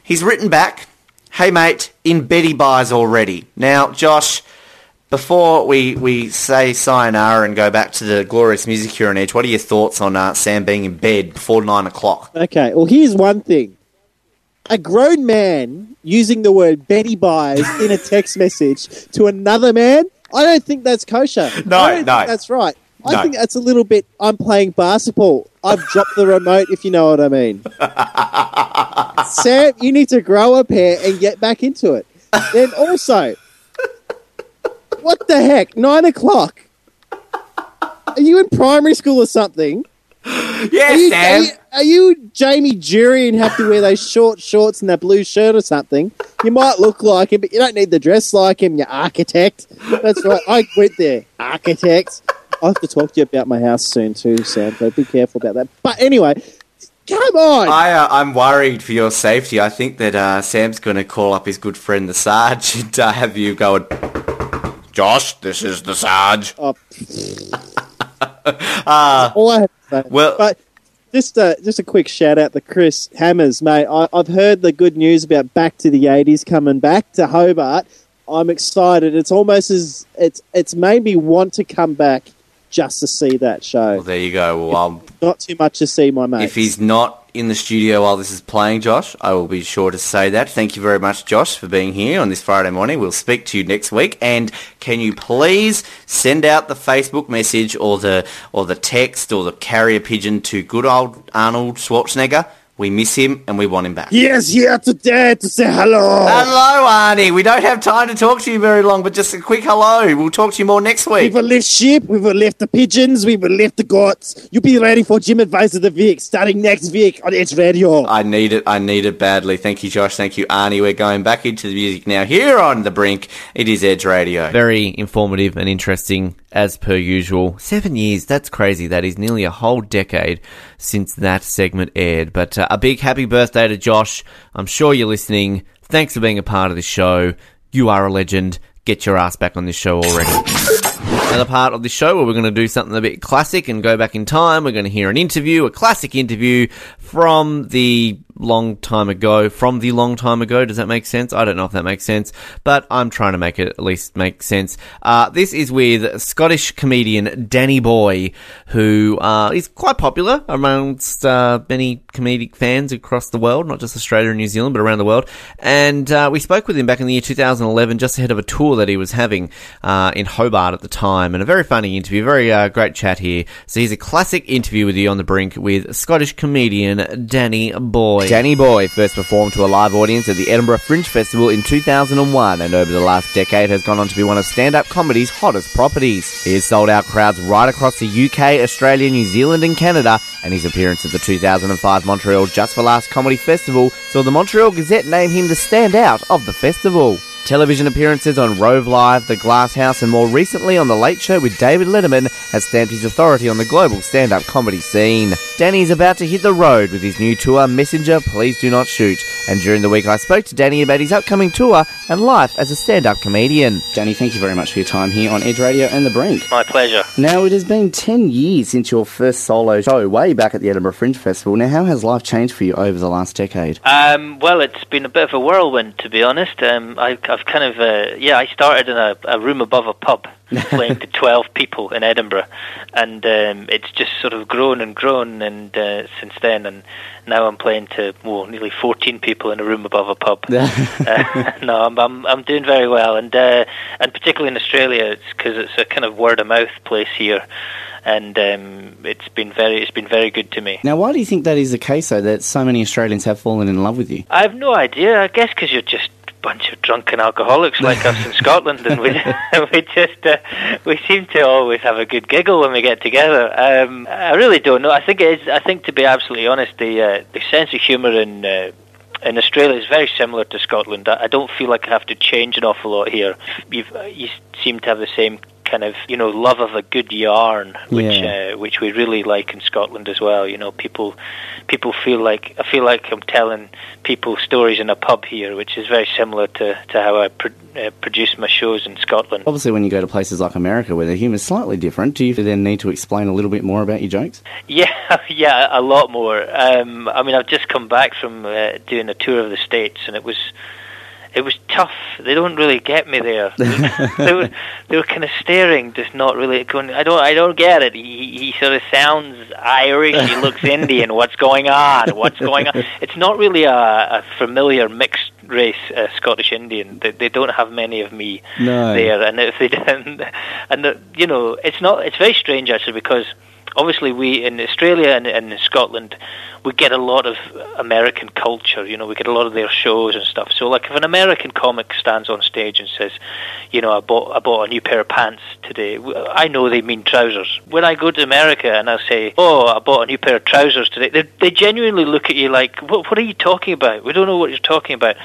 Speaker 1: He's written back, "Hey mate, in Betty buys already." Now, Josh. Before we, we say sayonara and go back to the glorious music here on Edge, what are your thoughts on uh, Sam being in bed before nine o'clock?
Speaker 10: Okay, well, here's one thing. A grown man using the word Betty buys in a text message to another man, I don't think that's kosher.
Speaker 1: No, no.
Speaker 10: that's right. I
Speaker 1: No.
Speaker 10: think that's a little bit, I'm playing basketball. I've dropped the remote, if you know what I mean. Sam, you need to grow a pair and get back into it. Then also, what the heck? Nine o'clock? Are you in primary school or something? Are
Speaker 1: Yes,
Speaker 10: you,
Speaker 1: Sam.
Speaker 10: are, you, are you Jamie Durie and have to wear those short shorts and that blue shirt or something? You might look like him, but you don't need to dress like him, you architect. That's right. I went there, architect. I'll have to talk to you about my house soon too, Sam. So be careful about that. But anyway, come on.
Speaker 1: I, uh, I'm worried for your safety. I think that uh, Sam's going to call up his good friend the Sarge and uh, have you go and... Josh, this is the Sarge.
Speaker 10: Oh. Ah. All I have to say.
Speaker 1: well-
Speaker 10: but just a just a quick shout out to Chris Hammers, mate. I, I've heard the good news about Back to the '80s coming back to Hobart. I'm excited. It's almost as it's it's made me want to come back just to see that show.
Speaker 1: Well, there you go. Well,
Speaker 10: Not too much to see my mate.
Speaker 1: if he's not in the studio while this is playing, Josh, I will be sure to say that. Thank you very much, Josh, for being here on this Friday morning. We'll speak to you next week. And can you please send out the Facebook message or the or the text or the carrier pigeon to good old Arnold Schwarzenegger? We miss him and we want him back.
Speaker 10: He is here today to say hello.
Speaker 1: Hello, Arnie. We don't have time to talk to you very long, but just a quick hello. We'll talk to you more next week.
Speaker 10: We
Speaker 1: week.
Speaker 10: will lift sheep, we will lift the pigeons, we will lift the goats. You'll be ready for Gym Advice of the Week, starting next week on Edge Radio.
Speaker 1: I need it. I need it badly. Thank you, Josh. Thank you, Arnie. We're going back into the music now. Here on the brink, it is Edge Radio.
Speaker 5: Very informative and interesting, as per usual. Seven years, that's crazy. That is nearly a whole decade since that segment aired. But uh, a big happy birthday to Josh. I'm sure you're listening. Thanks for being a part of this show. You are a legend. Get your ass back on this show already. Another part of the show where we're going to do something a bit classic and go back in time. We're going to hear an interview, a classic interview from the long time ago. From the long time ago, does that make sense? I don't know if that makes sense, but I'm trying to make it at least make sense. Uh, this is with Scottish comedian Danny Bhoy, who uh, is quite popular amongst uh, many comedic fans across the world, not just Australia and New Zealand, but around the world. And uh, we spoke with him back in the year 2011, just ahead of a tour that he was having uh, in Hobart at the time, and a very funny interview, very uh, great chat here. So here's a classic interview with you on the brink with Scottish comedian Danny Bhoy. Danny Bhoy first performed to a live audience at the Edinburgh Fringe Festival in 2001, and over the last decade has gone on to be one of stand-up comedy's hottest properties. He has sold out crowds right across the UK, Australia, New Zealand, and Canada, and his appearance at the 2005 Montreal Just for Laughs Comedy Festival saw the Montreal Gazette name him the standout of the festival. Television appearances on Rove Live, The Glass House, and more recently on The Late Show with David Letterman has stamped his authority on the global stand up comedy scene. Danny is about to hit the road with his new tour, Messenger Please Do Not Shoot. And during the week, I spoke to Danny about his upcoming tour and life as a stand up comedian.
Speaker 11: Danny, thank you very much for your time here on Edge Radio and The Brink.
Speaker 12: My pleasure.
Speaker 11: Now, it has been 10 years since your first solo show, way back at the Edinburgh Fringe Festival. Now, how has life changed for you over the last decade?
Speaker 12: Um, well, it's been a bit of a whirlwind, to be honest. Um, I, I've kind of, uh, yeah, I started in a, a room above a pub, playing to 12 people in Edinburgh, and um, it's just sort of grown and grown, and uh, since then, and now I'm playing to well, nearly 14 people in a room above a pub. uh, no, I'm, I'm I'm doing very well, and uh, and particularly in Australia, it's because it's a kind of word of mouth place here, and um, it's been very it's been very good to me.
Speaker 11: Now, why do you think that is the case, though, that so many Australians have fallen in love with you?
Speaker 12: I have no idea. I guess because you're just bunch of drunken alcoholics like us in Scotland, and we we just uh, we seem to always have a good giggle when we get together. Um, I really don't know. I think it is. I think to be absolutely honest, the uh, the sense of humour in uh, in Australia is very similar to Scotland. I, I don't feel like I have to change an awful lot here. You've, you seem to have the same kind of you know love of a good yarn, which
Speaker 11: Yeah.
Speaker 12: uh, which we really like in Scotland as well. You know, people people feel like I feel like I'm telling people stories in a pub here, which is very similar to, to how I pro- uh, produce my shows in Scotland.
Speaker 11: Obviously, when you go to places like America where the humour is slightly different, do you then need to explain a little bit more about your jokes?
Speaker 12: Yeah, yeah, a lot more. Um, I mean, I've just come back from uh, doing a tour of the states, and it was it was tough. They don't really get me there. they were they were kind of staring, just not really going. I don't I don't get it. He he sort of sounds Irish. He looks Indian. What's going on? What's going on? It's not really a, a familiar mixed race uh, Scottish Indian. They, they don't have many of me
Speaker 11: No.
Speaker 12: there, and if they didn't, and the, you know, it's not. It's very strange actually because obviously we in Australia and, and in Scotland we get a lot of American culture. You know, we get a lot of their shows and stuff. So, like, if an American comic stands on stage and says, "You know, I bought I bought a new pair of pants today," I know they mean trousers. When I go to America and I say, "Oh, I bought a new pair of trousers today," they, they genuinely look at you like, "What? What are you talking about? We don't know what you're talking about."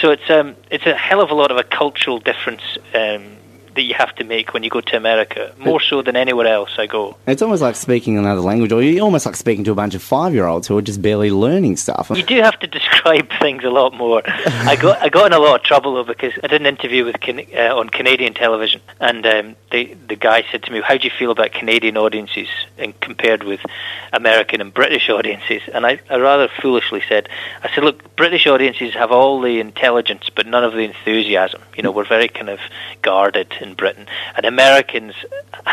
Speaker 12: So it's um it's a hell of a lot of a cultural difference. Um, that you have to make when you go to America, more so than anywhere else I go.
Speaker 11: It's almost like speaking another language, or you're almost like speaking to a bunch of five year olds who are just barely learning stuff.
Speaker 12: You do have to describe things a lot more. I got I got in a lot of trouble though because I did an interview with Can- uh, on Canadian television, and um, the the guy said to me, "How do you feel about Canadian audiences and compared with American and British audiences?" And I, I rather foolishly said, "I said, look, British audiences have all the intelligence, but none of the enthusiasm. You know, we're very kind of guarded in Britain, and Americans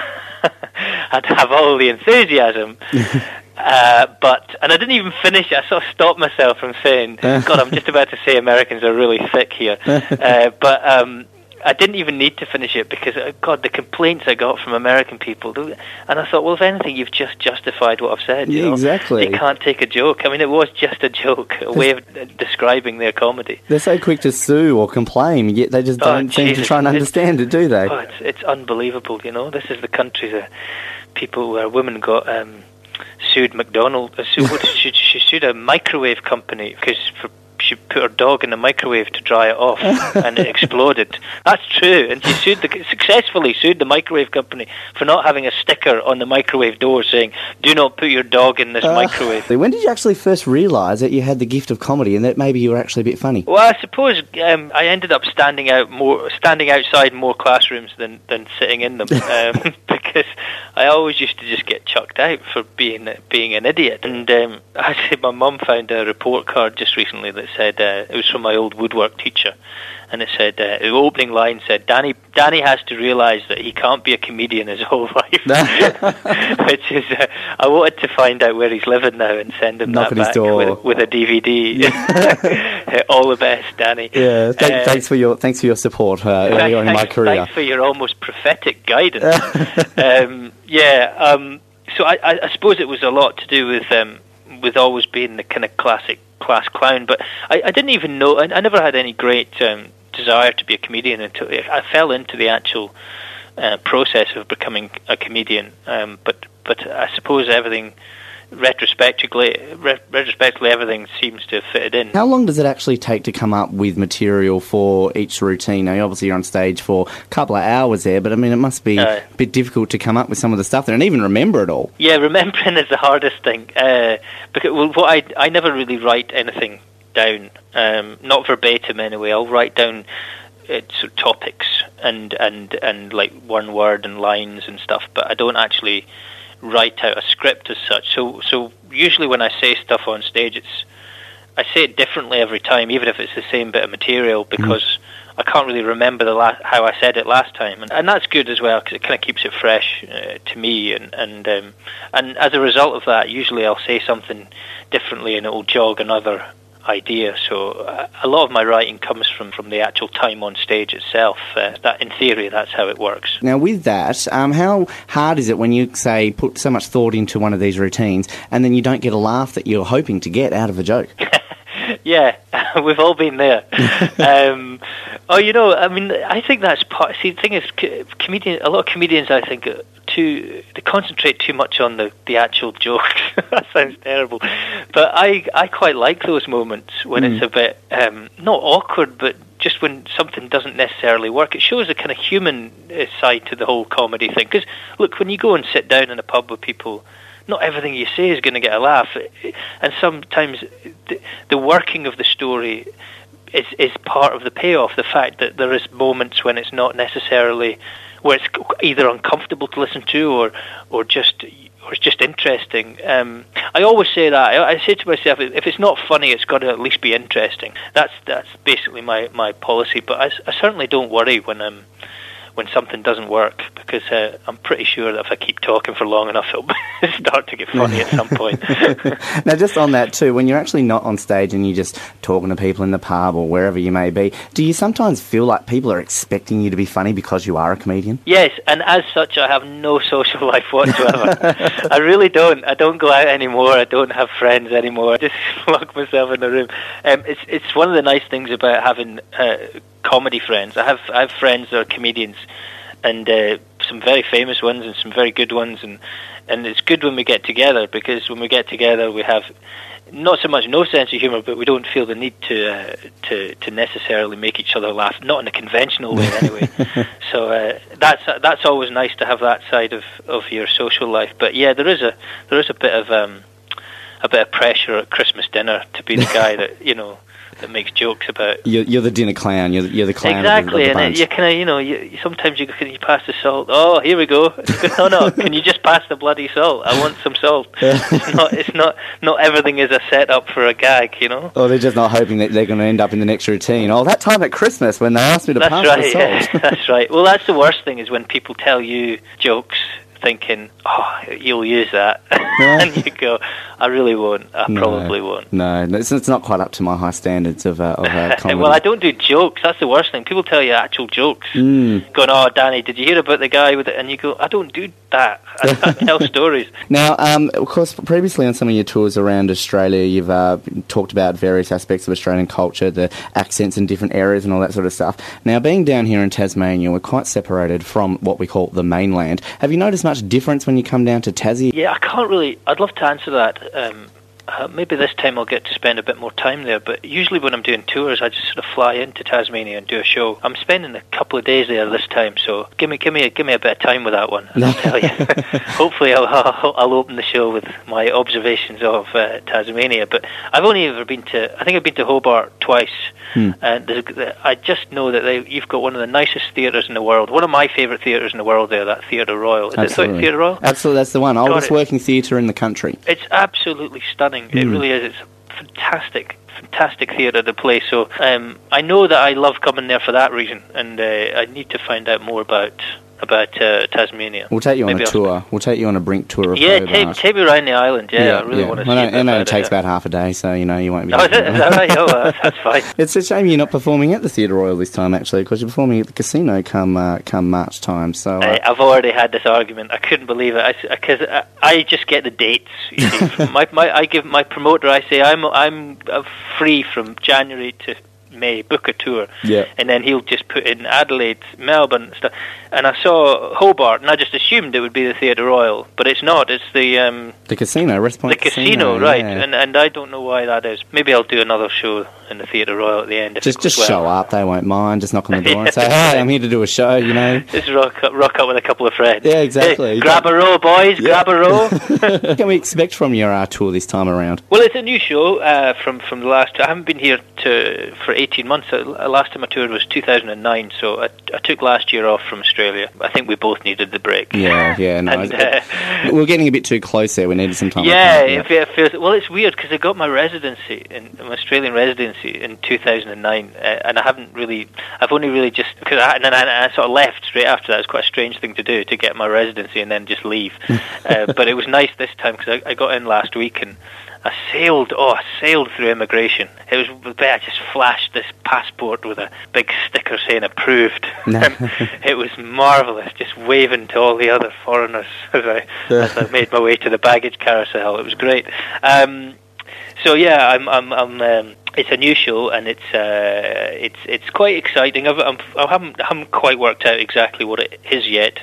Speaker 12: had have all the enthusiasm." Uh, but and I didn't even finish. I sort of stopped myself from saying, "God, I'm just about to say Americans are really thick here." uh, but um, I didn't even need to finish it because, uh, God, the complaints I got from American people. And I thought, well, if anything, you've just justified what I've said. you
Speaker 11: Yeah,
Speaker 12: know?
Speaker 11: exactly.
Speaker 12: You can't take a joke. I mean, it was just a joke, a way of uh, describing their comedy.
Speaker 11: They're so quick to sue or complain, yet they just
Speaker 12: Oh,
Speaker 11: don't seem to try and understand it, do they?
Speaker 12: Oh, it's it's unbelievable. You know, this is the country that people where women got um, sued McDonald. Uh, sued, what, she, she sued a microwave company because for she put her dog in the microwave to dry it off, and it exploded. That's true, and she sued the successfully sued the microwave company for not having a sticker on the microwave door saying "Do not put your dog in this
Speaker 11: Uh,
Speaker 12: microwave."
Speaker 11: When did you actually first realise that you had the gift of comedy and that maybe you were actually a bit funny?
Speaker 12: Well, I suppose um, I ended up standing out more, standing outside more classrooms than than sitting in them, um, because I always used to just get chucked out for being being an idiot. And um, actually, my mum found a report card just recently that said uh, it was from my old woodwork teacher, and it said uh, the opening line said, "Danny, Danny has to realise that he can't be a comedian his whole life," which is uh, I wanted to find out where he's living now and send him
Speaker 11: Knock
Speaker 12: that back with, with a DVD. All the best, Danny.
Speaker 11: Yeah,
Speaker 12: Uh,
Speaker 11: thanks for your thanks for your support uh, early on in my career.
Speaker 12: Thanks for your almost prophetic guidance. um, yeah, um, so I, I, I suppose it was a lot to do with um, with always being the kind of classic class clown. But I, I didn't even know. I, I never had any great um, desire to be a comedian until I fell into the actual uh, process of becoming a comedian. Um, but but I suppose everything retrospectively re- retrospectively everything seems to have fitted in.
Speaker 11: How long does it actually take to come up with material for each routine? Now, obviously, you're on stage for a couple of hours there, but I mean, it must be
Speaker 12: Uh,
Speaker 11: a bit difficult to come up with some of the stuff there and even remember it all.
Speaker 12: Yeah, remembering is the hardest thing. Uh, because well, what I I never really write anything down, um, not verbatim anyway. I'll write down uh, sort of topics and and and like one word and lines and stuff, but I don't actually write out a script as such. So so usually when I say stuff on stage, it's I say it differently every time, even if it's the same bit of material, because I can't really remember the la- how I said it last time, and, and that's good as well because it kind of keeps it fresh uh, to me, and and um, and as a result of that, usually I'll say something differently, and it will jog another idea. So uh, a lot of my writing comes from from the actual time on stage itself. Uh, that in theory, that's how it works.
Speaker 11: Now, with that, um, how hard is it when you say put so much thought into one of these routines and then you don't get a laugh that you're hoping to get out of a joke?
Speaker 12: yeah, we've all been there. um, oh, you know, I mean, I think that's part. See, the thing is, comedian. A lot of comedians, I think, too they concentrate too much on the the actual joke. that sounds terrible, but I I quite like those moments when
Speaker 13: Mm.
Speaker 12: it's a bit um, not awkward, but just when something doesn't necessarily work. It shows a kind of human uh, side to the whole comedy thing. Because look, when you go and sit down in a pub with people not everything you say is going to get a laugh, and sometimes the, the working of the story is is part of the payoff. The fact that there is moments when it's not necessarily where it's either uncomfortable to listen to or or just or it's just interesting. Um, I always say that. I, I say to myself, if it's not funny, it's got to at least be interesting. That's that's basically my, my policy. But I, I certainly don't worry when um when something doesn't work because uh, I'm pretty sure that if I keep talking for long enough, it'll start to get funny at some point.
Speaker 11: now, just on that too, when you're actually not on stage and you're just talking to people in the pub or wherever you may be, do you sometimes feel like people are expecting you to be funny because you are a comedian?
Speaker 12: Yes, and as such, I have no social life whatsoever. I really don't. I don't go out anymore. I don't have friends anymore. I just lock myself in a room. Um, it's it's one of the nice things about having uh, comedy friends. I have I have friends that are comedians, and uh, some very famous ones and some very good ones, and and it's good when we get together because when we get together we have not so much no sense of humor, but we don't feel the need to uh, to to necessarily make each other laugh, not in a conventional way anyway. so uh, that's that's always nice to have that side of, of your social life. But yeah, there is a there is a bit of um, a bit of pressure at Christmas dinner to be the guy that you know that makes jokes about
Speaker 11: You're, you're the dinner clown. You're, the- you're the clown
Speaker 12: exactly,
Speaker 11: of the, of the
Speaker 12: and uh, you kind of you know you, you- sometimes you can you pass the salt. Oh, here we go. no, no, can you just pass the bloody salt? I want some salt. it's not it's not not everything is a setup for a gag, you know.
Speaker 11: Or they're just not hoping that they're going to end up in the next routine. Oh, that time at Christmas when they asked me to
Speaker 12: That's
Speaker 11: pass
Speaker 12: right.
Speaker 11: the salt.
Speaker 12: yeah, that's right. Well, that's the worst thing is when people tell you jokes thinking, "Oh, you'll use that," and you go, I really won't. I
Speaker 11: No.
Speaker 12: probably won't.
Speaker 11: No, it's, it's not quite up to my high standards of, uh, of uh, comedy.
Speaker 12: well, I don't do jokes. That's the worst thing. People tell you actual jokes.
Speaker 11: Mm.
Speaker 12: Going, oh, Danny, did you hear about the guy with it? And you go, I don't do that. I, I tell stories.
Speaker 11: Now, um, of course, previously on some of your tours around Australia, you've uh, talked about various aspects of Australian culture, the accents in different areas, and all that sort of stuff. Now, being down here in Tasmania, we're quite separated from what we call the mainland. Have you noticed much difference when you come down to Tassie?
Speaker 12: Yeah, I can't really. I'd love to answer that. Um, uh, maybe this time I'll get to spend a bit more time there. But usually when I'm doing tours, I just sort of fly into Tasmania and do a show. I'm spending a couple of days there this time, so give me, give me, give me a bit of time with that one. And I'll tell you. Hopefully, I'll, I'll I'll open the show with my observations of uh, Tasmania. But I've only ever been to. I think I've been to Hobart twice.
Speaker 11: Hmm.
Speaker 12: And I just know that they, you've got one of the nicest theatres in the world. One of my favourite theatres in the world. There, that Theatre Royal. Is
Speaker 11: Absolutely.
Speaker 12: it Theatre Royal?
Speaker 11: Absolutely, that's the one. Oldest working theatre in the country.
Speaker 12: It's absolutely stunning. It
Speaker 11: Mm.
Speaker 12: really is. It's fantastic, fantastic theatre to play. So um, I know that I love coming there for that reason, and uh, I need to find out more about about uh, Tasmania.
Speaker 11: We'll take you on
Speaker 12: Maybe
Speaker 11: a
Speaker 12: I'll-
Speaker 11: tour. We'll take you on a brink tour of
Speaker 12: Yeah, take, take me around the island. Yeah, I really want to see
Speaker 11: Well, I know
Speaker 12: about
Speaker 11: it takes about half a day, so you know you won't be.
Speaker 12: Oh, is, it, is that right? Oh, that's fine.
Speaker 11: It's a shame you're not performing at the Theatre Royal this time, actually, because you're performing at the casino come uh, come March time. So uh,
Speaker 12: I, I've already had this argument. I couldn't believe it because I, I just get the dates. You see. my, my, I give my promoter. I say I'm I'm uh, free from January to May. Book a tour,
Speaker 11: yeah,
Speaker 12: and then he'll just put in Adelaide, Melbourne, stuff. And I saw Hobart, and I just assumed it would be the Theatre Royal, but it's not. It's the um,
Speaker 11: the casino, Wrest Point
Speaker 12: the casino, right?
Speaker 11: yeah.
Speaker 12: And and I don't know why that is. Maybe I'll do another show in the Theatre Royal at the end. If
Speaker 11: just just
Speaker 12: well.
Speaker 11: show up. They won't mind. Just knock on the door and say, "Hey, I'm here to do a show." You know.
Speaker 12: Just rock up, rock up with a couple of friends.
Speaker 11: Yeah, exactly.
Speaker 12: Hey, grab a row, boys. Grab a row.
Speaker 11: what can we expect from your uh, tour this time around?
Speaker 12: Well, it's a new show uh, from from the last. I haven't been here to for 18 months. Uh, last time I toured was 2009, so I, I took last year off from Australia. I think we both needed the break.
Speaker 11: Yeah, yeah. No,
Speaker 12: And, uh,
Speaker 11: we're getting a bit too close there. We needed some time.
Speaker 12: yeah,
Speaker 11: apart,
Speaker 12: it, feels well. It's weird because I got my residency in my Australian residency in 2009, uh, and I haven't really. I've only really just because I, and then I, I sort of left straight after that. It's quite a strange thing to do to get my residency and then just leave. uh, but it was nice this time because I, I got in last week and. I sailed, oh, I sailed through immigration. It was, I just flashed this passport with a big sticker saying approved. It was marvellous, just waving to all the other foreigners as I, as I made my way to the baggage carousel. It was great. Um, so yeah, I'm, I'm, I'm. Um, it's a new show, and it's uh, it's it's quite exciting. I've, I'm, I haven't haven't quite worked out exactly what it is yet.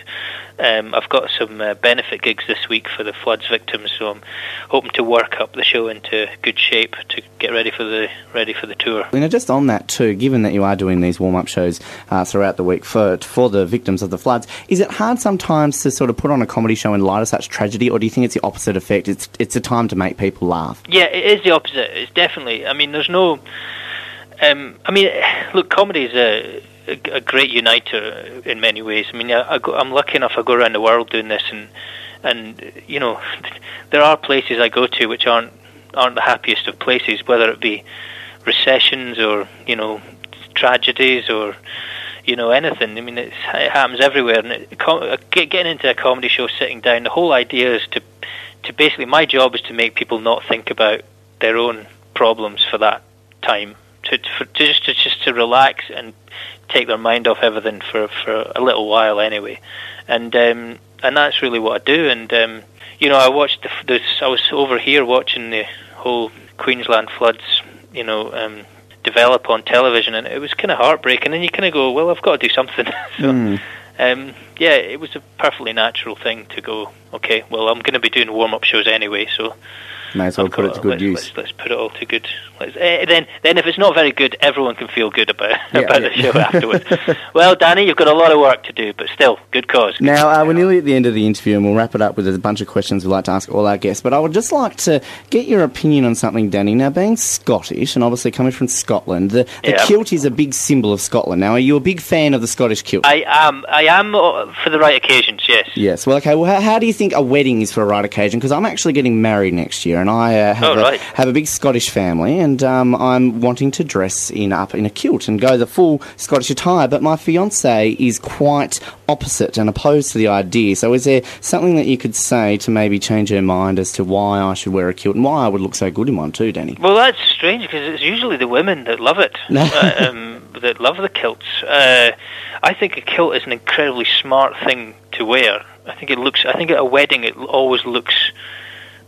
Speaker 12: Um, I've got some uh, benefit gigs this week for the floods victims, so I'm hoping to work up the show into good shape to get ready for the ready for the tour.
Speaker 11: You know, just on that too, given that you are doing these warm-up shows uh, throughout the week for for the victims of the floods, is it hard sometimes to sort of put on a comedy show in light of such tragedy, or do you think it's the opposite effect? It's it's a time to make people laugh.
Speaker 12: Yeah, it is the opposite. It's definitely. I mean, there's no. Um, I mean, look, comedy is a, a, great uniter in many ways. I mean, I, I'm lucky enough I go around the world doing this, and and you know, there are places I go to which aren't aren't the happiest of places, whether it be recessions or you know tragedies or you know anything. I mean, it happens everywhere. And it, uh, getting into a comedy show, sitting down, the whole idea is to to basically my job is to make people not think about their own problems for that time. To, to, to just to just to relax and take their mind off everything for for a little while anyway, and um, and that's really what I do. And um, you know, I watched the, this. I was over here watching the whole Queensland floods. You know. Um, develop on television and it was kind of heartbreaking and you kind of go well I've got to do something so
Speaker 11: Mm.
Speaker 12: um, yeah it was a perfectly natural thing to go okay well I'm going to be doing warm-up shows anyway so
Speaker 11: May as well put it to good
Speaker 12: let's,
Speaker 11: use.
Speaker 12: let's, let's put it all to good let's, eh, then then if it's not very good everyone can feel good about,
Speaker 11: Yeah,
Speaker 12: about
Speaker 11: yeah.
Speaker 12: the show afterwards well Danny you've got a lot of work to do but still good cause
Speaker 11: Now, uh, we're nearly at the end of the interview, and we'll wrap it up with a bunch of questions we'd like to ask all our guests. But I would just like to get your opinion on something, Danny. Now, being Scottish, and obviously coming from Scotland, the, the
Speaker 12: Yeah.
Speaker 11: kilt is a big symbol of Scotland. Now, are you a big fan of the Scottish kilt?
Speaker 12: I am I am uh, for the right occasions yes
Speaker 11: Yes. Well, okay. Well, how, how do you think a wedding is for a right occasion? Because I'm actually getting married next year, Darren. I uh, have,
Speaker 12: Oh,
Speaker 11: a, have a big Scottish family, and um, I'm wanting to dress in up in a kilt and go the full Scottish attire. But my fiance is quite opposite and opposed to the idea. So, is there something that you could say to maybe change her mind as to why I should wear a kilt and why I would look so good in one too, Danny?
Speaker 12: Well, that's strange because it's usually the women that love it, uh, um, that love the kilts. Uh, I think a kilt is an incredibly smart thing to wear. I think it looks. I think at a wedding it always looks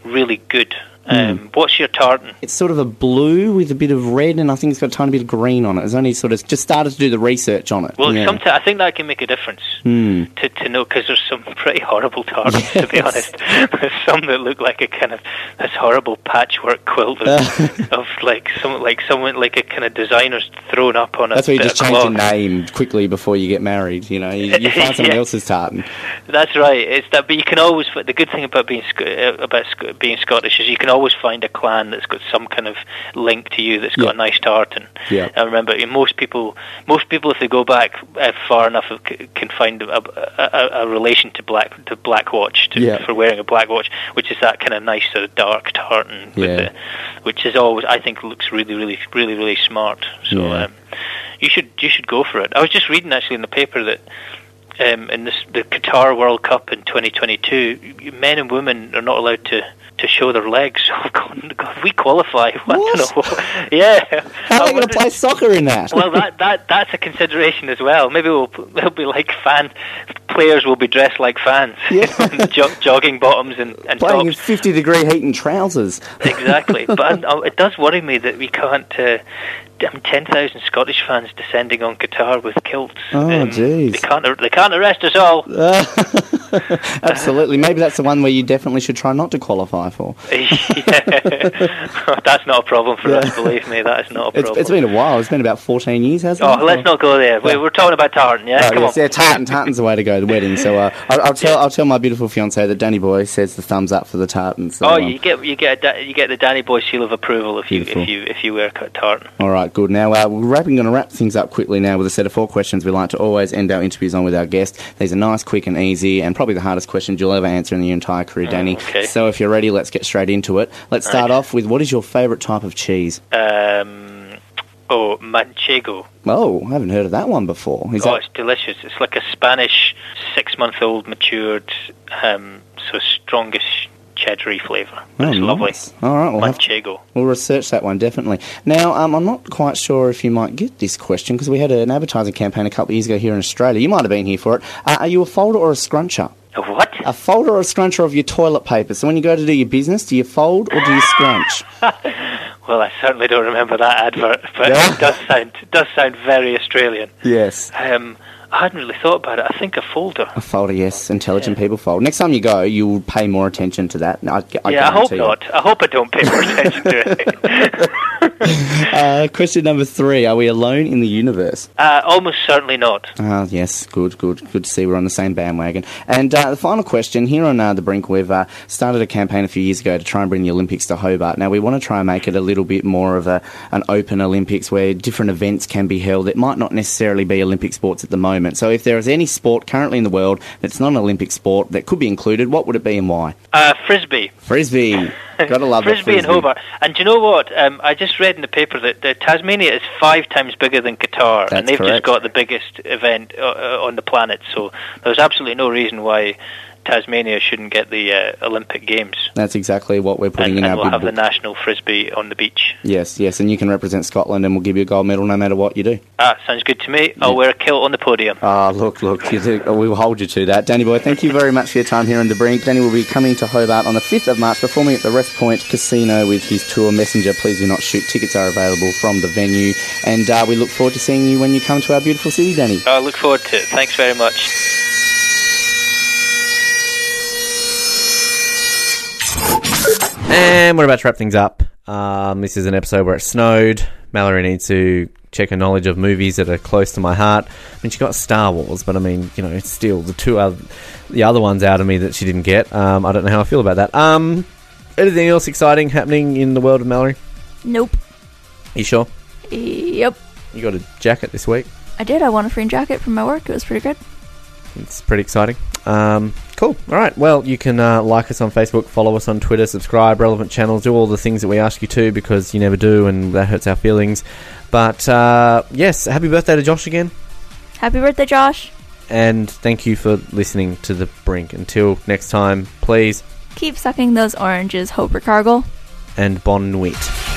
Speaker 12: really good. Um, What's your tartan?
Speaker 11: It's sort of a blue with a bit of red, and I think it's got a tiny bit of green on it. It's only sort of just started to do the research on it.
Speaker 12: Well,
Speaker 11: yeah.
Speaker 12: sometimes I think that can make a difference
Speaker 11: Hmm.
Speaker 12: to, to know because there's some pretty horrible tartans to be honest. There's some that look like a kind of this horrible patchwork quilt of, of like some like someone like a kind of designer's thrown up on
Speaker 11: That's why you just change your name quickly before you get married. You know, you, you find someone
Speaker 12: Yeah.
Speaker 11: else's tartan.
Speaker 12: That's right. It's that, but you can always. The good thing about being uh, about being Scottish is you can always find a clan that's got some kind of link to you that's got a nice tartan.
Speaker 11: Yeah.
Speaker 12: I remember uh, most people, most people, if they go back uh, far enough, uh, can find a, a, a relation to black to black watch to,
Speaker 11: Yeah.
Speaker 12: for wearing a black watch, which is that kind of nice sort of dark tartan, the, which is always I think looks really, really, really, really smart. So um, you should you should go for it. I was just reading actually in the paper that um, in this the Qatar World Cup in 2022, men and women are not allowed to, to show their legs. Oh God, God, we qualify. Don't yeah.
Speaker 11: How are they going to play soccer in that?
Speaker 12: well, that, that that's a consideration as well. Maybe we'll they'll be like fan players will be dressed like fans,
Speaker 11: Yeah.
Speaker 12: jo- jogging bottoms and, and
Speaker 11: Playing in 50 degree heat and trousers.
Speaker 12: Exactly, but uh, it does worry me that we can't. Uh, Mean, ten thousand Scottish fans descending on Qatar with kilts.
Speaker 11: Oh,
Speaker 12: Um,
Speaker 11: jeez.
Speaker 12: They can't. They can't arrest us all.
Speaker 11: Absolutely. Maybe that's the one where you definitely should try not to qualify for.
Speaker 12: Yeah. That's not a problem for us. Believe me, that is not a
Speaker 11: It's,
Speaker 12: problem.
Speaker 11: it's been a while. It's been about 14 years, hasn't it?
Speaker 12: oh,
Speaker 11: it?
Speaker 12: let's not go there. We, we're talking about tartan. Yeah,
Speaker 11: Oh,
Speaker 12: come
Speaker 11: yes,
Speaker 12: on.
Speaker 11: yeah, tartan, tartan's the way to go. The wedding. So uh, I'll, I'll tell I'll tell my beautiful fiance that Danny Bhoy says the thumbs up for the tartan. So,
Speaker 12: oh,
Speaker 11: um,
Speaker 12: you get you get a, da- you get the Danny Bhoy seal of approval if you if you if you wear tartan.
Speaker 11: All right, good. Now uh, we're wrapping, going to wrap things up quickly now with a set of four questions. We like to always end our interviews on with our guests. These are nice, quick, and easy, and probably the hardest questions you'll ever answer in your entire career, Danny.
Speaker 12: okay.
Speaker 11: So if you're ready, let's get straight into it. Let's start off with what is your favourite type of cheese?
Speaker 12: Um, oh, manchego.
Speaker 11: Oh, I haven't heard of that one before. Is
Speaker 12: oh,
Speaker 11: that
Speaker 12: it's delicious. It's like a Spanish six-month-old matured, um, so strongest cheddary flavour.
Speaker 11: Oh,
Speaker 12: it's lovely.
Speaker 11: All right, we'll have-. We'll research that one definitely. Now, um, I'm not quite sure if you might get this question because we had an advertising campaign a couple of years ago here in Australia. You might have been here for it. Uh, are you a folder or a scruncher?
Speaker 12: A what?
Speaker 11: A folder or a scruncher of your toilet paper. So when you go to do your business, do you fold or do you scrunch?
Speaker 12: Well, I certainly don't remember that advert, but
Speaker 11: Yeah.
Speaker 12: it does sound it does sound very Australian.
Speaker 11: yes.
Speaker 12: Um, I hadn't really thought about it. I think a folder.
Speaker 11: A folder, yes. Intelligent people fold. Next time you go, you'll pay more attention to that. I, I
Speaker 12: yeah, I hope
Speaker 11: you.
Speaker 12: not. I hope I don't pay more attention to it.
Speaker 11: Uh, question number three: Are we alone in the universe?
Speaker 12: Uh, almost certainly not.
Speaker 11: Ah, yes, good, good, good to see we're on the same bandwagon. And uh, the final question here on uh, the brink, we've uh, started a campaign a few years ago to try and bring the Olympics to Hobart. Now we want to try and make it a little bit more of a an open Olympics where different events can be held. It might not necessarily be Olympic sports at the moment. So if there is any sport currently in the world that's not an Olympic sport that could be included, what would it be and why?
Speaker 12: Uh, frisbee.
Speaker 11: Frisbee. Gotta love it.
Speaker 12: Frisbee and Hobart. And do you know what? Um, I just read in the paper that, that Tasmania is five times bigger than Qatar,
Speaker 11: That's
Speaker 12: and they've
Speaker 11: correct.
Speaker 12: just got the biggest event uh, uh, on the planet. So there's absolutely no reason why Tasmania shouldn't get the uh, Olympic Games.
Speaker 11: That's exactly what we're putting
Speaker 12: And,
Speaker 11: in
Speaker 12: and
Speaker 11: our
Speaker 12: we'll have the national frisbee on the beach.
Speaker 11: Yes, yes, and you can represent Scotland, and we'll give you a gold medal no matter what you do.
Speaker 12: Ah, sounds good to me. I'll wear a kilt on the podium.
Speaker 11: Ah, look, look, do, we will hold you to that. Danny Bhoy, thank you very much for your time here on The Brink. Danny will be coming to Hobart on the 5th of March, performing at the Wrest Point Casino with his tour Messenger. Please do not shoot. Tickets are available from the venue. And uh, we look forward to seeing you when you come to our beautiful city, Danny.
Speaker 12: I look forward to it. Thanks very much.
Speaker 5: And we're about to wrap things up. Um, this is an episode where it snowed. Mallory needs to check her knowledge of movies that are close to my heart. I mean, she got Star Wars, but I mean, you know, still the two other, the other ones out of me that she didn't get. Um, I don't know how I feel about that. Um, anything else exciting happening in the world of Mallory?
Speaker 2: Nope.
Speaker 5: You sure?
Speaker 2: Yep.
Speaker 5: You got a jacket this week.
Speaker 2: I did. I won a free jacket from my work. It was pretty good.
Speaker 5: It's pretty exciting. Um, Cool. All right. Well, you can uh, like us on Facebook, follow us on Twitter, subscribe, relevant channels, do all the things that we ask you to because you never do, and that hurts our feelings. But uh, yes, happy birthday to Josh again,
Speaker 2: Happy birthday, Josh.
Speaker 5: and thank you for listening to the Brink. Until next time, please
Speaker 2: Keep sucking those oranges, Hoper Cargill.
Speaker 5: and bon nuit.